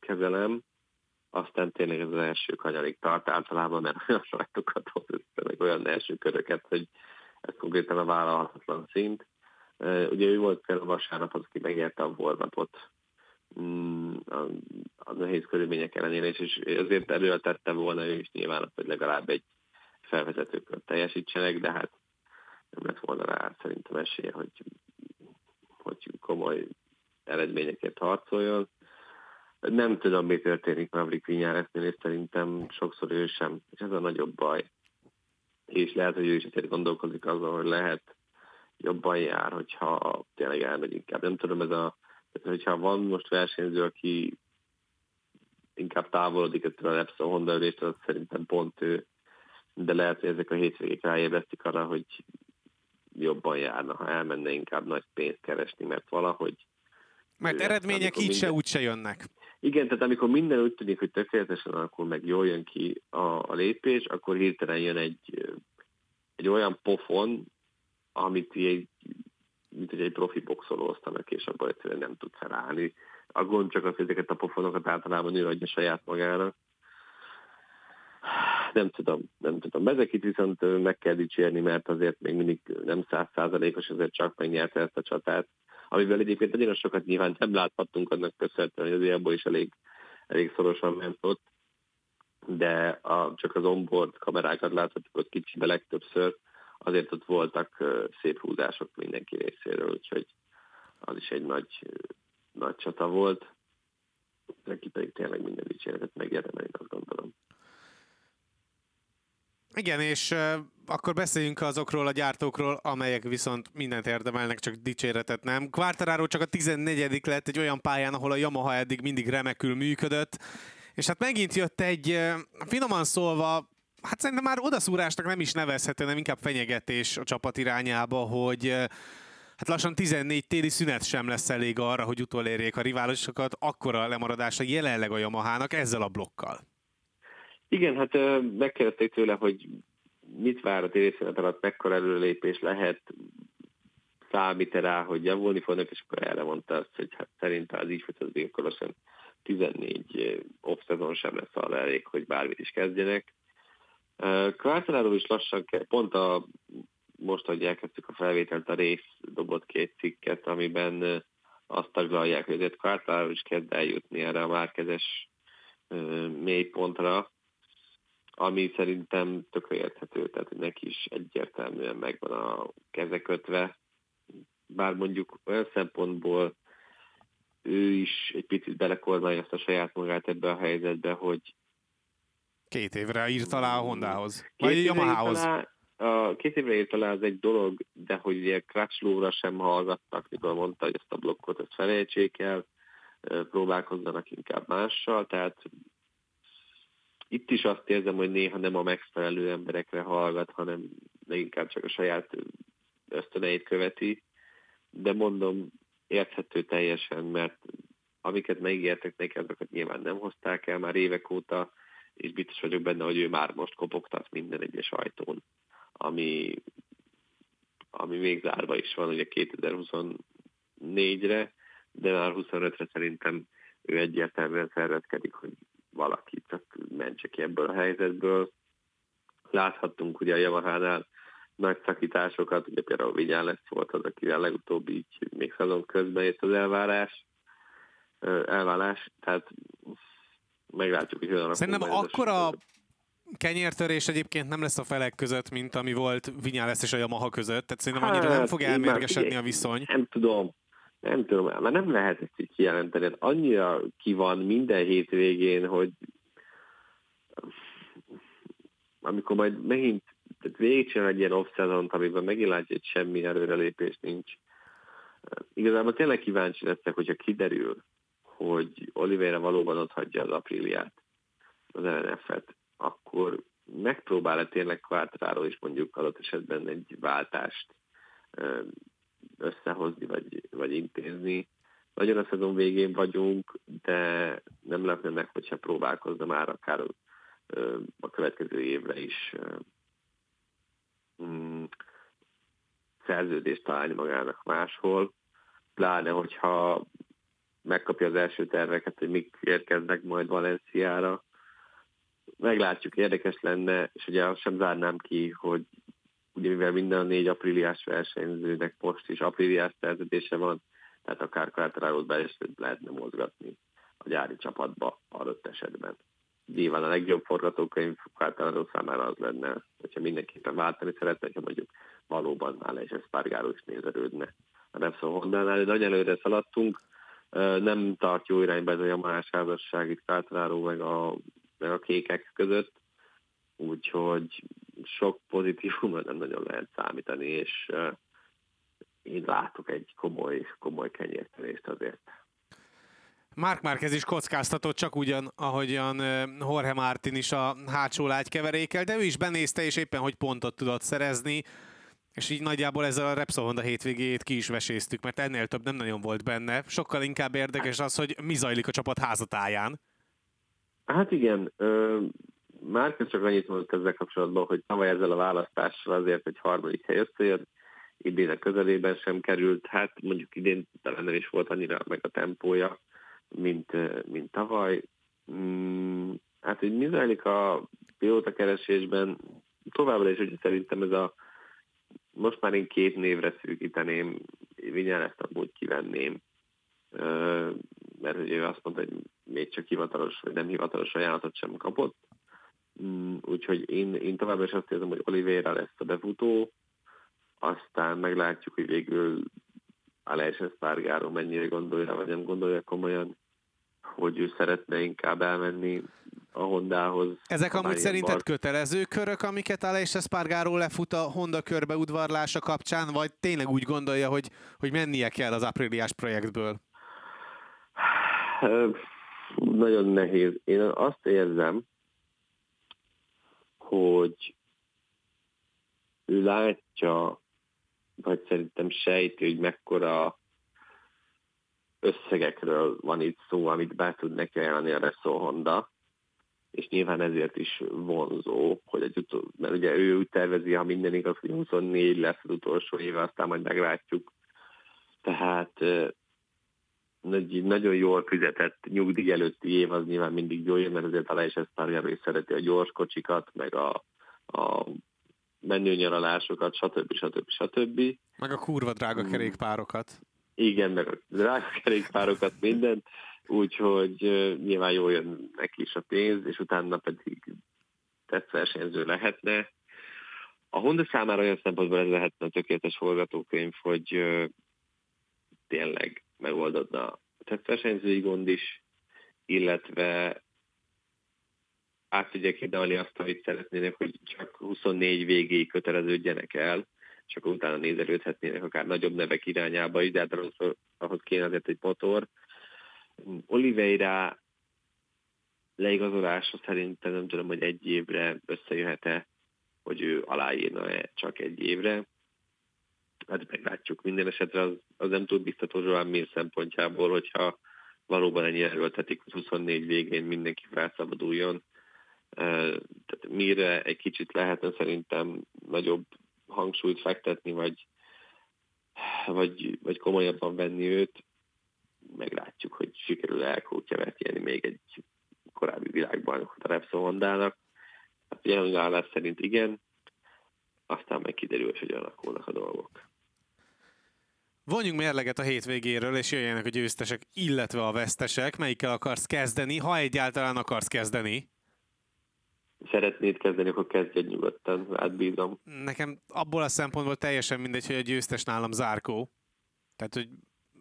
kezelem, aztán tényleg ez az első kanyarig tart általában, mert olyan sajtokat hoz össze, meg olyan első köröket, hogy ez konkrétan a vállalhatatlan szint. Ugye ő volt például vasárnap az, aki megérte a formatot mm, a, a nehéz körülmények ellenére, és azért előltette volna ő is nyilván, hogy legalább egy felvezetőkört teljesítsenek, de hát nem lett volna rá szerintem esélye, hogy hogy komoly eredményekért harcoljon. Nem tudom, mi történik Maverick Vinyáresznél, és szerintem sokszor ő sem, és ez a nagyobb baj. És lehet, hogy ő is azért gondolkozik azon, hogy lehet jobban jár, hogyha tényleg elmegy inkább. Nem tudom, ez a, hogyha van most versenyző, aki inkább távolodik ettől a Repsol Honda az szerintem pont ő. De lehet, hogy ezek a hétvégék ráébresztik arra, hogy jobban járna, ha elmenne inkább nagy pénzt keresni, mert valahogy... Mert eredmények így minden... se úgy se jönnek. Igen, tehát amikor minden úgy tűnik, hogy tökéletesen alakul, meg jól jön ki a, a lépés, akkor hirtelen jön egy, egy olyan pofon, amit egy, mint hogy egy profi boxoló osztanak, és abban egyszerűen nem tud felállni. A gond csak az, hogy ezeket a pofonokat általában ő adja saját magának nem tudom, nem tudom. Ezeket viszont meg kell dicsérni, mert azért még mindig nem százszázalékos, azért csak megnyerte ezt a csatát, amivel egyébként nagyon sokat nyilván nem láthattunk annak köszönhetően, hogy azért abból is elég, elég szorosan ment ott, de a, csak az onboard kamerákat láthatjuk ott kicsibe legtöbbször, azért ott voltak szép húzások mindenki részéről, úgyhogy az is egy nagy, nagy csata volt. Neki pedig tényleg minden dicséretet megérdemel, én azt gondolom. Igen, és akkor beszéljünk azokról a gyártókról, amelyek viszont mindent érdemelnek, csak dicséretet nem. Quartararo csak a 14 lett egy olyan pályán, ahol a Yamaha eddig mindig remekül működött, és hát megint jött egy, finoman szólva, hát szerintem már odaszúrásnak nem is nevezhető, nem inkább fenyegetés a csapat irányába, hogy hát lassan 14 téli szünet sem lesz elég arra, hogy utolérjék a riválisokat, akkora lemaradása jelenleg a Yamahának ezzel a blokkal. Igen, hát megkérdezték tőle, hogy mit vár a téli szünet alatt, mekkora előlépés lehet, számít -e rá, hogy javulni fognak, és akkor erre mondta azt, hogy hát szerint az így folytatódik, akkor lassan 14 off sem lesz arra elég, hogy bármit is kezdjenek. Quartararo is lassan, pont a, most, hogy elkezdtük a felvételt, a rész dobott két cikket, amiben azt taglalják, hogy ezért Quartararo is kezd eljutni erre a márkezes mélypontra, ami szerintem tökre érthető, tehát hogy neki is egyértelműen megvan a keze kötve, bár mondjuk olyan szempontból ő is egy picit belekormányozta saját magát ebbe a helyzetbe, hogy Két évre írt alá a Hondához. Két vagy Yamahához. A két évre írt alá az egy dolog, de hogy ugye Crutchlóra sem hallgattak, mikor mondta, hogy ezt a blokkot ezt felejtsék el, próbálkozzanak inkább mással, tehát itt is azt érzem, hogy néha nem a megfelelő emberekre hallgat, hanem inkább csak a saját ösztöneit követi, de mondom, érthető teljesen, mert amiket megígértek neki, azokat nyilván nem hozták el már évek óta, és biztos vagyok benne, hogy ő már most kopogtat minden egyes ajtón, ami, ami még zárva is van ugye 2024-re, de már 25-re szerintem ő egyértelműen szervezkedik, hogy valaki csak mentse ki ebből a helyzetből. Láthattunk ugye a Yamahánál nagy szakításokat, ugye például Vigyán lesz volt az, akivel legutóbb így még szezon közben jött az elvárás, elválás, tehát meglátjuk, hogy hogyan Szerintem akkora kenyértörés egyébként nem lesz a felek között, mint ami volt Vinyales és a Yamaha között, tehát szerintem annyira hát, nem fog elmérgesedni a viszony. Nem tudom, nem tudom, mert nem lehet ezt így kijelenteni. Hát annyira ki van minden hétvégén, hogy amikor majd megint tehát végigcsinál egy ilyen off amiben megint látja, hogy semmi előrelépés nincs. Igazából tényleg kíváncsi leszek, hogyha kiderül, hogy Oliveira valóban ott hagyja az apríliát, az LNF-et, akkor megpróbál-e tényleg Quartararo is mondjuk adott esetben egy váltást összehozni, vagy, vagy intézni. Nagyon a szezon végén vagyunk, de nem lepne meg, hogyha próbálkozna már akár a következő évre is mm, szerződést találni magának máshol, pláne hogyha megkapja az első terveket, hogy mik érkeznek majd Valenciára. Meglátjuk, érdekes lenne, és ugye sem zárnám ki, hogy ugye mivel minden a négy apríliás versenyzőnek most is apríliás szerződése van, tehát akár Quartararo-t be is lehetne mozgatni a gyári csapatba adott esetben. Nyilván a legjobb forgatókönyv Quartararo számára az lenne, hogyha mindenképpen váltani szeretne, hogyha mondjuk valóban már és Espargaro is nézerődne. A Repsol Honda-nál nagy előre szaladtunk, nem tart jó irányba ez a Yamahás házasság itt Quartararo meg a, meg a kékek között, úgyhogy sok pozitívumra nem nagyon lehet számítani, és én látok egy komoly, komoly kenyértelést azért. Mark Márquez is kockáztatott, csak ugyan, ahogyan Jorge Martin is a hátsó lágykeverékkel, de ő is benézte, és éppen hogy pontot tudott szerezni, és így nagyjából ezzel a Repsol Honda hétvégét ki is veséztük, mert ennél több nem nagyon volt benne. Sokkal inkább érdekes az, hogy mi zajlik a csapat házatáján. Hát igen, már csak annyit mondott ezzel kapcsolatban, hogy tavaly ezzel a választással azért, hogy harmadik hely összejön, idén a közelében sem került, hát mondjuk idén talán nem is volt annyira meg a tempója, mint, mint tavaly. Mm, hát, hogy mi zajlik a pilóta keresésben, továbbra is, hogy szerintem ez a most már én két névre szűkíteném, Vinyán ezt amúgy kivenném, mert ő azt mondta, hogy még csak hivatalos, vagy nem hivatalos ajánlatot sem kapott. Mm, úgyhogy én, én továbbra is azt érzem, hogy Oliveira lesz a befutó, aztán meglátjuk, hogy végül Aleix Espargaro mennyire gondolja, vagy nem gondolja komolyan, hogy ő szeretne inkább elmenni a Hondához. Ezek amúgy szerinted bar. kötelező körök, amiket Aleix Espargaró lefut a Honda körbe udvarlása kapcsán, vagy tényleg úgy gondolja, hogy, hogy mennie kell az apríliás projektből? Nagyon nehéz. Én azt érzem, hogy ő látja, vagy szerintem sejti, hogy mekkora összegekről van itt szó, amit be tud neki ajánlani a Resso Honda, és nyilván ezért is vonzó, hogy egy utol, mert ugye ő úgy tervezi, ha minden igaz, hogy 24 lesz az utolsó éve, aztán majd meglátjuk. Tehát nagyon jól fizetett nyugdíj előtti év az nyilván mindig jó, mert azért ezt párjára is szereti a gyors kocsikat, meg a, a menőnyaralásokat, stb. stb. stb. Meg a kurva drága hmm. kerékpárokat. Igen, meg a drága kerékpárokat, mindent, úgyhogy nyilván jól jön neki is a pénz, és utána pedig tesztversenyző lehetne. A Honda számára olyan szempontból ez lehetne a tökéletes forgatókönyv, hogy tényleg megoldodna a tesztversenyzői gond is, illetve át tudják hidalni azt, amit szeretnének, hogy csak 24 végéig köteleződjenek el, és akkor utána nézelődhetnének akár nagyobb nevek irányába is, de hát ahhoz, ahhoz kéne azért egy motor. Oliveira leigazolása szerintem nem tudom, hogy egy évre összejöhet-e, hogy ő aláírna-e csak egy évre. Hát meglátjuk minden esetre, az, az nem tud biztató Joan Mir szempontjából, hogyha valóban ennyi erőltetik, hogy 24 végén mindenki felszabaduljon. Tehát mire egy kicsit lehetne szerintem nagyobb hangsúlyt fektetni, vagy, vagy, vagy komolyabban venni őt, meglátjuk, hogy sikerül elkótyavetjeni még egy korábbi világbajnokot a Repsol Hondának. Hát jelenleg állás szerint igen, aztán meg kiderül, hogy alakulnak a dolgok. Vonjunk mérleget a hétvégéről, és jöjjenek a győztesek, illetve a vesztesek. Melyikkel akarsz kezdeni, ha egyáltalán akarsz kezdeni? szeretnéd kezdeni, akkor kezdj nyugodtan, átbízom. Nekem abból a szempontból teljesen mindegy, hogy a győztes nálam zárkó. Tehát, hogy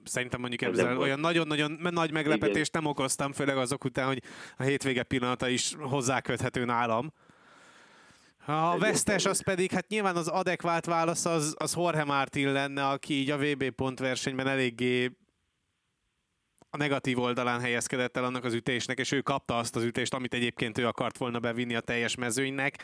szerintem mondjuk ezzel olyan nagyon-nagyon nagy meglepetést Igen. nem okoztam, főleg azok után, hogy a hétvége pillanata is hozzáköthető nálam. A vesztes az pedig, hát nyilván az adekvát válasz az, az Jorge Martin lenne, aki így a VB pontversenyben eléggé a negatív oldalán helyezkedett el annak az ütésnek, és ő kapta azt az ütést, amit egyébként ő akart volna bevinni a teljes mezőnynek,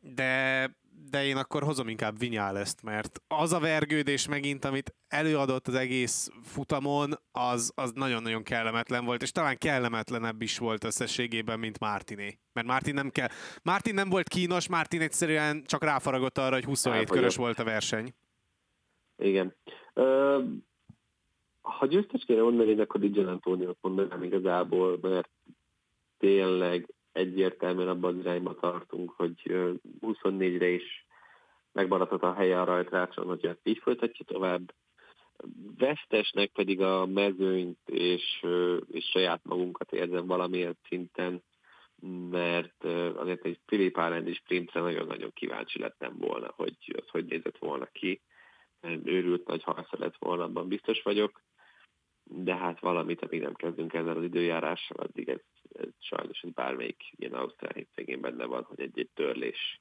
de, de én akkor hozom inkább ezt, mert az a vergődés megint, amit előadott az egész futamon, az, az nagyon-nagyon kellemetlen volt, és talán kellemetlenebb is volt összességében, mint Martiné. Mert Martin nem kell. Martin nem volt kínos, Martin egyszerűen csak ráfaragott arra, hogy 27 körös volt a verseny. Igen. Ö, ha győztes kéne mondani, akkor így Antonio mondanám igazából, mert tényleg egyértelműen abban az irányba tartunk, hogy 24-re is megmaradhat a helye a rajtrácson, hogy ezt így folytatja tovább. Vesztesnek pedig a mezőnyt és, és saját magunkat érzem valamilyen szinten, mert azért egy Philip is sprintre nagyon-nagyon kíváncsi lettem volna, hogy az hogy nézett volna ki. Őrült nagy harca lett volna, abban biztos vagyok de hát valamit, amíg nem kezdünk ezzel az időjárással, addig ez, ez sajnos ez bármelyik ilyen Ausztrál hétvégén benne van, hogy egy-egy törlés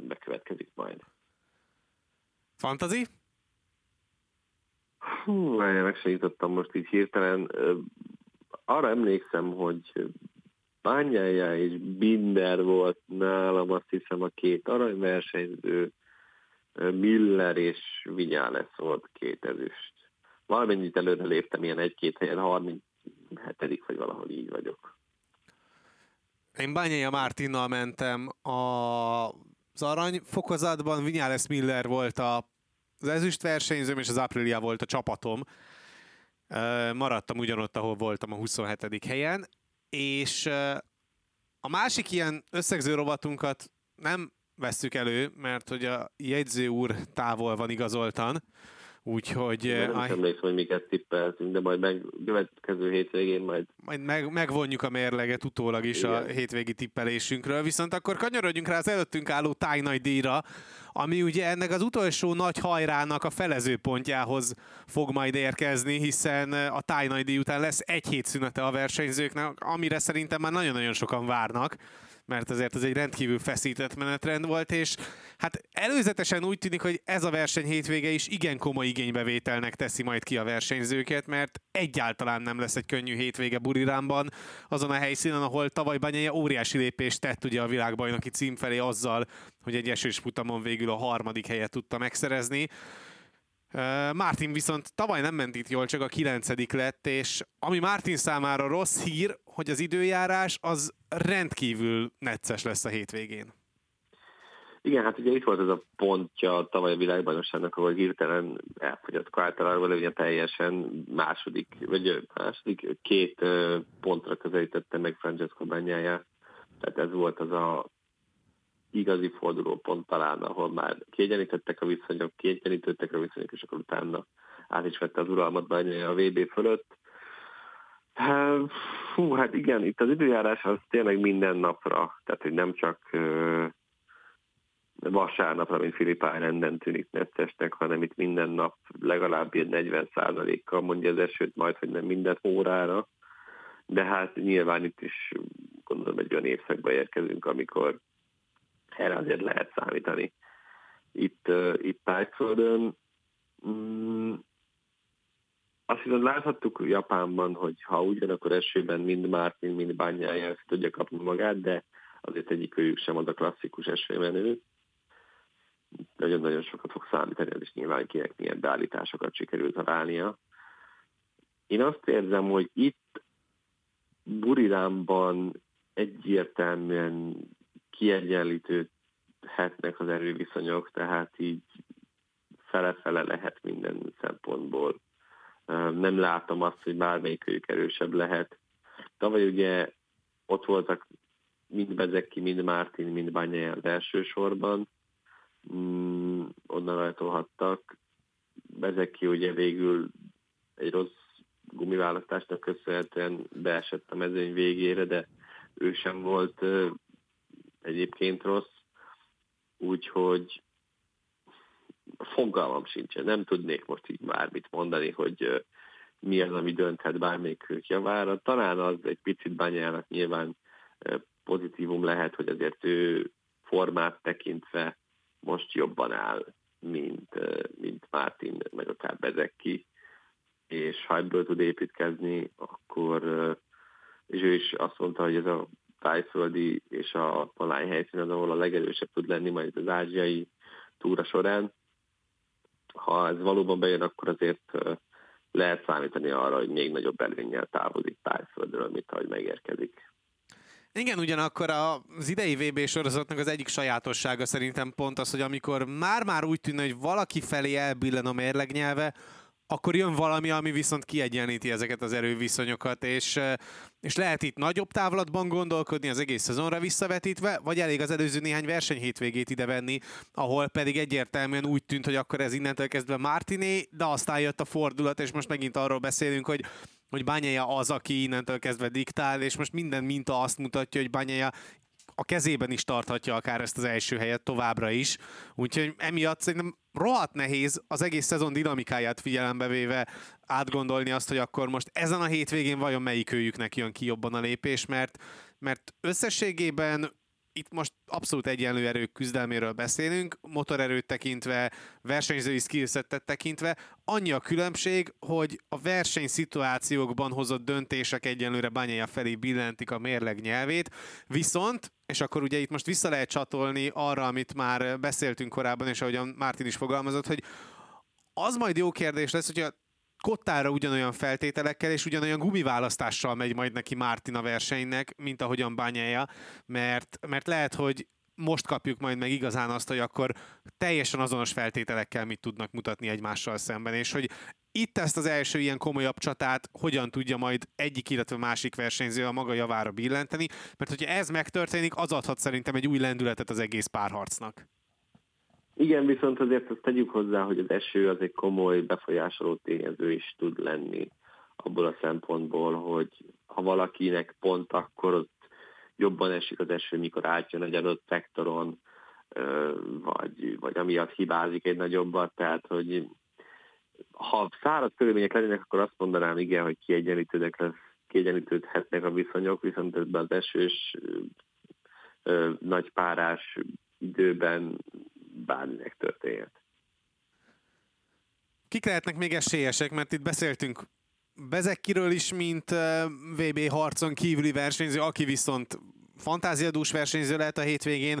bekövetkezik majd. Fantazi? Hú, meg se jutottam most így hirtelen. Arra emlékszem, hogy Bányája és Binder volt nálam, azt hiszem a két aranyversenyző, Miller és Vinyales volt két ezüst valamennyit előre léptem, ilyen egy-két helyen, 37 vagy valahol így vagyok. Én Bányai Mártinnal mentem a, az arany fokozatban, Vinyales Miller volt a, az ezüst versenyzőm, és az Aprilia volt a csapatom. Maradtam ugyanott, ahol voltam a 27. helyen, és a másik ilyen összegző rovatunkat nem vesszük elő, mert hogy a jegyző úr távol van igazoltan, Úgyhogy... Nem aj... emlékszem, hogy miket tippeltünk, de majd meg következő hétvégén majd... Majd meg, megvonjuk a mérleget utólag is Igen. a hétvégi tippelésünkről, viszont akkor kanyarodjunk rá az előttünk álló tájnagy díjra, ami ugye ennek az utolsó nagy hajrának a felezőpontjához fog majd érkezni, hiszen a tájnagy díj után lesz egy hét szünete a versenyzőknek, amire szerintem már nagyon-nagyon sokan várnak mert azért ez egy rendkívül feszített menetrend volt, és hát előzetesen úgy tűnik, hogy ez a verseny hétvége is igen komoly igénybevételnek teszi majd ki a versenyzőket, mert egyáltalán nem lesz egy könnyű hétvége Burirámban, azon a helyszínen, ahol tavaly Banyaja óriási lépést tett ugye a világbajnoki cím felé azzal, hogy egy esős futamon végül a harmadik helyet tudta megszerezni. Martin viszont tavaly nem ment itt jól, csak a kilencedik lett, és ami Martin számára rossz hír, hogy az időjárás az rendkívül necces lesz a hétvégén. Igen, hát ugye itt volt ez a pontja tavaly a világbajnokságnak, ahol hirtelen elfogyott Quartararo, ugye teljesen második, vagy második két pontra közelítette meg Francesco Bagnaia. Tehát ez volt az a igazi fordulópont talán, ahol már kiegyenítettek a viszonyok, kiegyenítődtek a viszonyok, és akkor utána át is vette az uralmat a VB fölött. Hú, hát igen, itt az időjárás az tényleg minden napra, tehát hogy nem csak vasárnapra, mint Philip Islanden tűnik neccesnek, hanem itt minden nap legalább egy 40 kal mondja az esőt, majd, hogy nem minden órára. De hát nyilván itt is gondolom egy olyan évszakba érkezünk, amikor erre azért lehet számítani. Itt, itt Tájföldön mm, azt hiszem láthattuk Japánban, hogy ha ugyanakkor esőben mind Martin, mind Bányája tudja kapni magát, de azért egyik őjük sem ad a klasszikus esőmenő nagyon-nagyon sokat fog számítani, ez is nyilván kinek milyen beállításokat sikerült találnia. Én azt érzem, hogy itt Burirámban egyértelműen kiegyenlítődhetnek az erőviszonyok, tehát így fele-fele lehet minden szempontból. Nem látom azt, hogy bármelyikőjük erősebb lehet. Tavaly ugye ott voltak mind Bezeki, mind Mártin, mind Banyai az első sorban, mm, onnan rajtolhattak. Bezeki ugye végül egy rossz gumiválasztásnak köszönhetően beesett a mezőny végére, de ő sem volt egyébként rossz, úgyhogy fogalmam sincsen, nem tudnék most így bármit mondani, hogy mi az, ami dönthet bármelyikük javára. Talán az egy picit bányának nyilván pozitívum lehet, hogy azért ő formát tekintve most jobban áll, mint, mint Martin, meg akár Bezeki, és ha ebből tud építkezni, akkor és ő is azt mondta, hogy ez a tájföldi és a palány helyszín az, ahol a legerősebb tud lenni majd az ázsiai túra során. Ha ez valóban bejön, akkor azért lehet számítani arra, hogy még nagyobb előnnyel távozik tájföldről, mint ahogy megérkezik. Igen, ugyanakkor az idei VB sorozatnak az egyik sajátossága szerintem pont az, hogy amikor már-már úgy tűnne, hogy valaki felé elbillen a mérlegnyelve, akkor jön valami, ami viszont kiegyeníti ezeket az erőviszonyokat, és, és lehet itt nagyobb távlatban gondolkodni az egész szezonra visszavetítve, vagy elég az előző néhány verseny hétvégét ide venni, ahol pedig egyértelműen úgy tűnt, hogy akkor ez innentől kezdve Martiné, de aztán jött a fordulat, és most megint arról beszélünk, hogy hogy Banyaja az, aki innentől kezdve diktál, és most minden minta azt mutatja, hogy Banyaja a kezében is tarthatja akár ezt az első helyet továbbra is. Úgyhogy emiatt szerintem rohadt nehéz az egész szezon dinamikáját figyelembe véve átgondolni azt, hogy akkor most ezen a hétvégén vajon melyik őjüknek jön ki jobban a lépés, mert, mert összességében itt most abszolút egyenlő erők küzdelméről beszélünk, motorerőt tekintve, versenyzői skillsettet tekintve. Annyi a különbség, hogy a versenyszituációkban hozott döntések egyenlőre Bányája felé billentik a mérleg nyelvét, viszont, és akkor ugye itt most vissza lehet csatolni arra, amit már beszéltünk korábban, és ahogyan Mártin is fogalmazott, hogy az majd jó kérdés lesz, hogyha Kottára ugyanolyan feltételekkel és ugyanolyan gumiválasztással megy majd neki Martin a versenynek, mint ahogyan Bányája, mert, mert lehet, hogy most kapjuk majd meg igazán azt, hogy akkor teljesen azonos feltételekkel mit tudnak mutatni egymással szemben, és hogy itt ezt az első ilyen komolyabb csatát hogyan tudja majd egyik, illetve másik versenyző a maga javára billenteni, mert hogyha ez megtörténik, az adhat szerintem egy új lendületet az egész párharcnak. Igen, viszont azért azt tegyük hozzá, hogy az eső az egy komoly befolyásoló tényező is tud lenni abból a szempontból, hogy ha valakinek pont akkor ott jobban esik az eső, mikor átjön egy adott szektoron, vagy, vagy amiatt hibázik egy nagyobbat, tehát hogy ha száraz körülmények lennének, akkor azt mondanám, igen, hogy kiegyenlítődnek lesz, kiegyenlítődhetnek a viszonyok, viszont ebben az esős, nagy párás időben bárminek történhet. Kik lehetnek még esélyesek, mert itt beszéltünk Bezekkiről is, mint VB harcon kívüli versenyző, aki viszont fantáziadús versenyző lehet a hétvégén,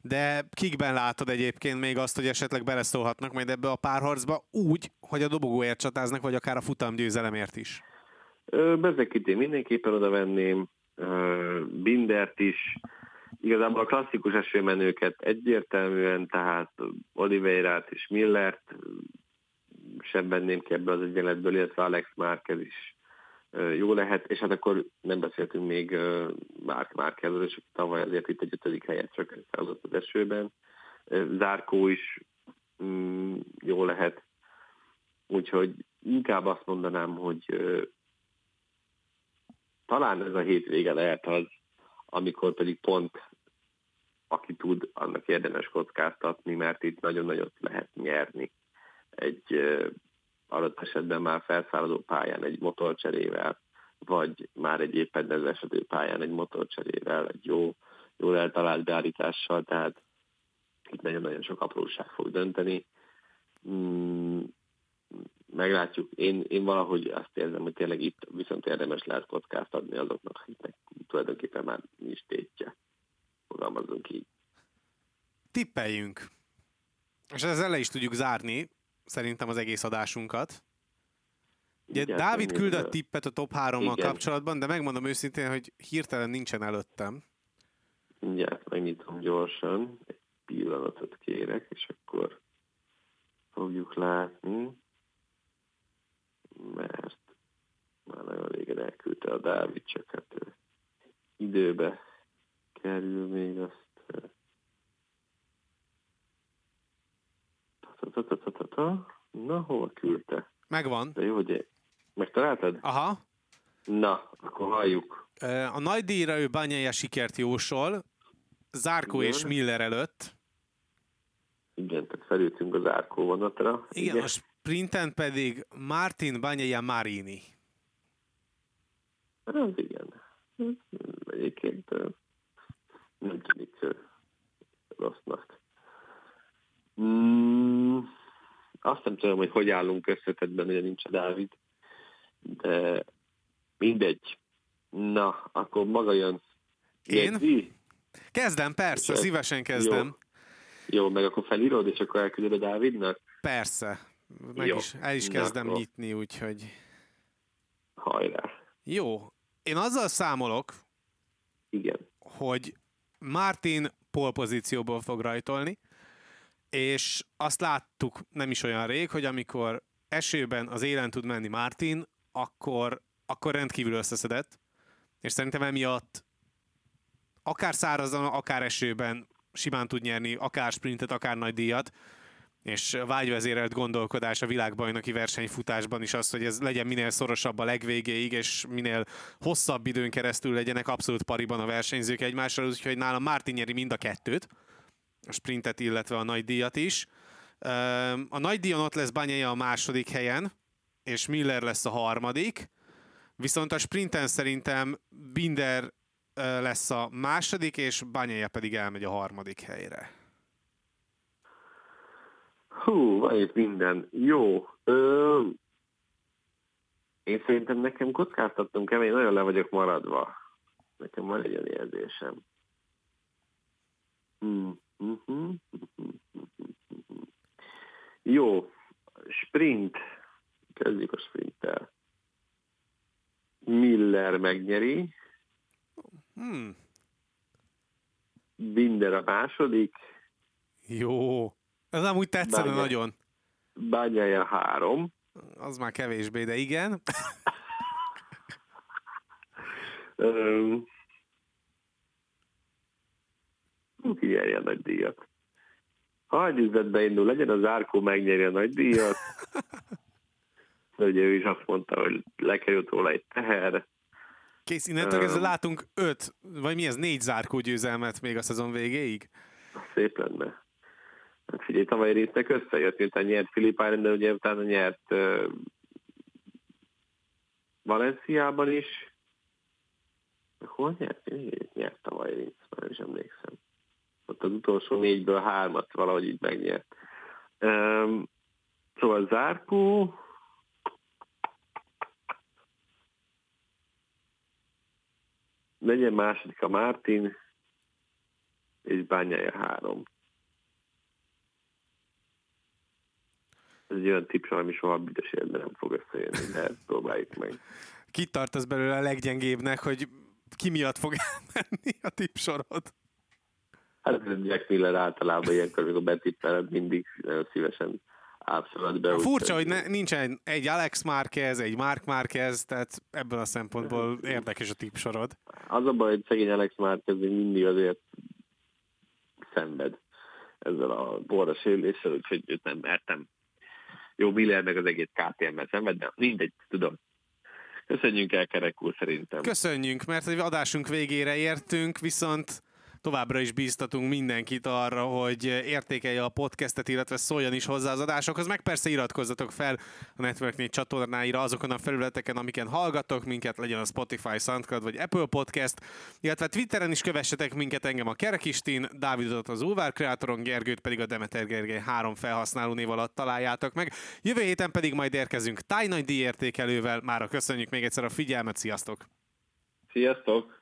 de kikben látod egyébként még azt, hogy esetleg beleszólhatnak majd ebbe a párharcba úgy, hogy a dobogóért csatáznak, vagy akár a futamgyőzelemért is? Bezekit én mindenképpen oda venném, Bindert is, igazából a klasszikus esőmenőket egyértelműen, tehát Oliveirát és Millert sem venném ki ebbe az egyenletből, illetve Alex Márquez is jó lehet, és hát akkor nem beszéltünk még Márk Márkezről, és tavaly azért itt egy ötödik helyet csak feladott az esőben. Zárkó is mm, jó lehet, úgyhogy inkább azt mondanám, hogy talán ez a hétvége lehet az, amikor pedig pont aki tud, annak érdemes kockáztatni, mert itt nagyon nagyot lehet nyerni egy adott esetben már felszálló pályán egy motorcserével, vagy már egy éppen esető pályán egy motorcserével, egy jó, jól eltalált beállítással, tehát itt nagyon-nagyon sok apróság fog dönteni. Meglátjuk. Én, én valahogy azt érzem, hogy tényleg itt viszont érdemes lehet kockázt adni azoknak, akiknek tulajdonképpen már nincs tétje. Fogalmazunk így. Tippeljünk. És ezzel le is tudjuk zárni szerintem az egész adásunkat. Ugye Igen, Dávid küldött tippet a top 3-mal kapcsolatban, de megmondom őszintén, hogy hirtelen nincsen előttem. Igen, megnyitom gyorsan, egy pillanatot kérek, és akkor fogjuk látni, mert már nagyon régen elküldte a Dávid, csak hát időbe kerül még azt Na, hova küldte? Megvan. De jó, hogy megtaláltad? Aha. Na, akkor halljuk. A nagy díjra ő Banyaja sikert jósol, Zárkó Igen. és Miller előtt. Igen, tehát felültünk az Zárkó vonatra. Igen, Igen, a sprinten pedig Martin Banyaja Marini. Hát igen. Egyébként nem tűnik rossznak. Mm, azt nem tudom, hogy hogy állunk összetetben, ugye nincs a Dávid, de mindegy. Na, akkor maga jön. Én? Jegyzi? Kezdem, persze, és szívesen kezdem. Jó. Jó, meg akkor felírod, és akkor elküldöd a Dávidnak? Persze. Meg Jó. is, el is kezdem Na, nyitni, úgyhogy... Hajrá. Jó. Én azzal számolok, Igen. hogy Martin polpozícióból fog rajtolni, és azt láttuk nem is olyan rég, hogy amikor esőben az élen tud menni Martin, akkor, akkor rendkívül összeszedett, és szerintem emiatt akár szárazon, akár esőben simán tud nyerni, akár sprintet, akár nagy díjat, és vágyvezérelt gondolkodás a világbajnoki versenyfutásban is az, hogy ez legyen minél szorosabb a legvégéig, és minél hosszabb időn keresztül legyenek abszolút pariban a versenyzők egymással, úgyhogy nálam Martin nyeri mind a kettőt, a sprintet, illetve a nagy díjat is. A nagy díjon ott lesz Banyaja a második helyen, és Miller lesz a harmadik, viszont a sprinten szerintem Binder lesz a második, és Banyaja pedig elmegy a harmadik helyre. Hú, van itt minden. Jó. Ö, én szerintem nekem kockáztattam kemény, nagyon le vagyok maradva. Nekem van egy olyan érzésem. Hmm. Uh-huh. Jó, sprint. Kezdjük a sprinttel. Miller megnyeri. Hmm. Binder a második. Jó. Ez úgy tetszene Bánya, nagyon. Bányája három. Az már kevésbé, de igen. ki nyerje a nagy díjat. Hagyj üzletbe indul, legyen az Árkó megnyeri a nagy díjat. De ugye ő is azt mondta, hogy lekerült róla egy teher. Kész, innentől kezdve látunk öt, vagy mi ez, négy zárkó győzelmet még a szezon végéig? Szép lenne. Hát figyelj, tavaly résznek összejött, miután nyert Filip de ugye utána nyert uh, Valenciában is. Hol nyert? Nyert tavaly Rinc, már is emlékszem. Ott az utolsó négyből hármat valahogy így megnyert. Um, szóval Zárkó, legyen második a Mártin, és bányája három. Ez egy olyan tipp, ami soha büdös életben nem fog összejönni, de próbáljuk meg. Kit tartasz belőle a leggyengébbnek, hogy ki miatt fog elmenni a tippsorod? Hát Jack Miller általában ilyenkor, amikor betippeled, mindig nagyon szívesen abszolút be. Furcsa, hogy ne, nincsen egy Alex Márquez, egy Mark Márquez, tehát ebből a szempontból érdekes a tippsorod. Az a baj, hogy szegény Alex Márquez mindig azért szenved ezzel a borra sérüléssel, úgyhogy őt nem mertem. Jó, Miller meg az egész KTM-mel szenved, de mindegy, tudom. Köszönjünk el, Kerek úr, szerintem. Köszönjünk, mert egy adásunk végére értünk, viszont továbbra is bíztatunk mindenkit arra, hogy értékelje a podcastet, illetve szóljon is hozzá az adásokhoz, meg persze iratkozzatok fel a Network 4 csatornáira azokon a felületeken, amiken hallgatok minket, legyen a Spotify, SoundCloud vagy Apple Podcast, illetve Twitteren is kövessetek minket engem a Kerekistin, Dávidot az Ulvár Kreatoron, Gergőt pedig a Demeter Gergely három felhasználó név alatt találjátok meg. Jövő héten pedig majd érkezünk Tájnagy díjértékelővel. Mára köszönjük még egyszer a figyelmet, sziasztok! Sziasztok!